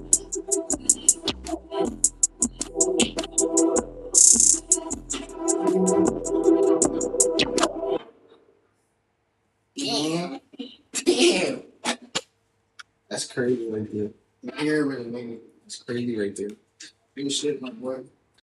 Damn. Damn. That's crazy right there. Your ear really made me. It's crazy right there. Good shit, my boy.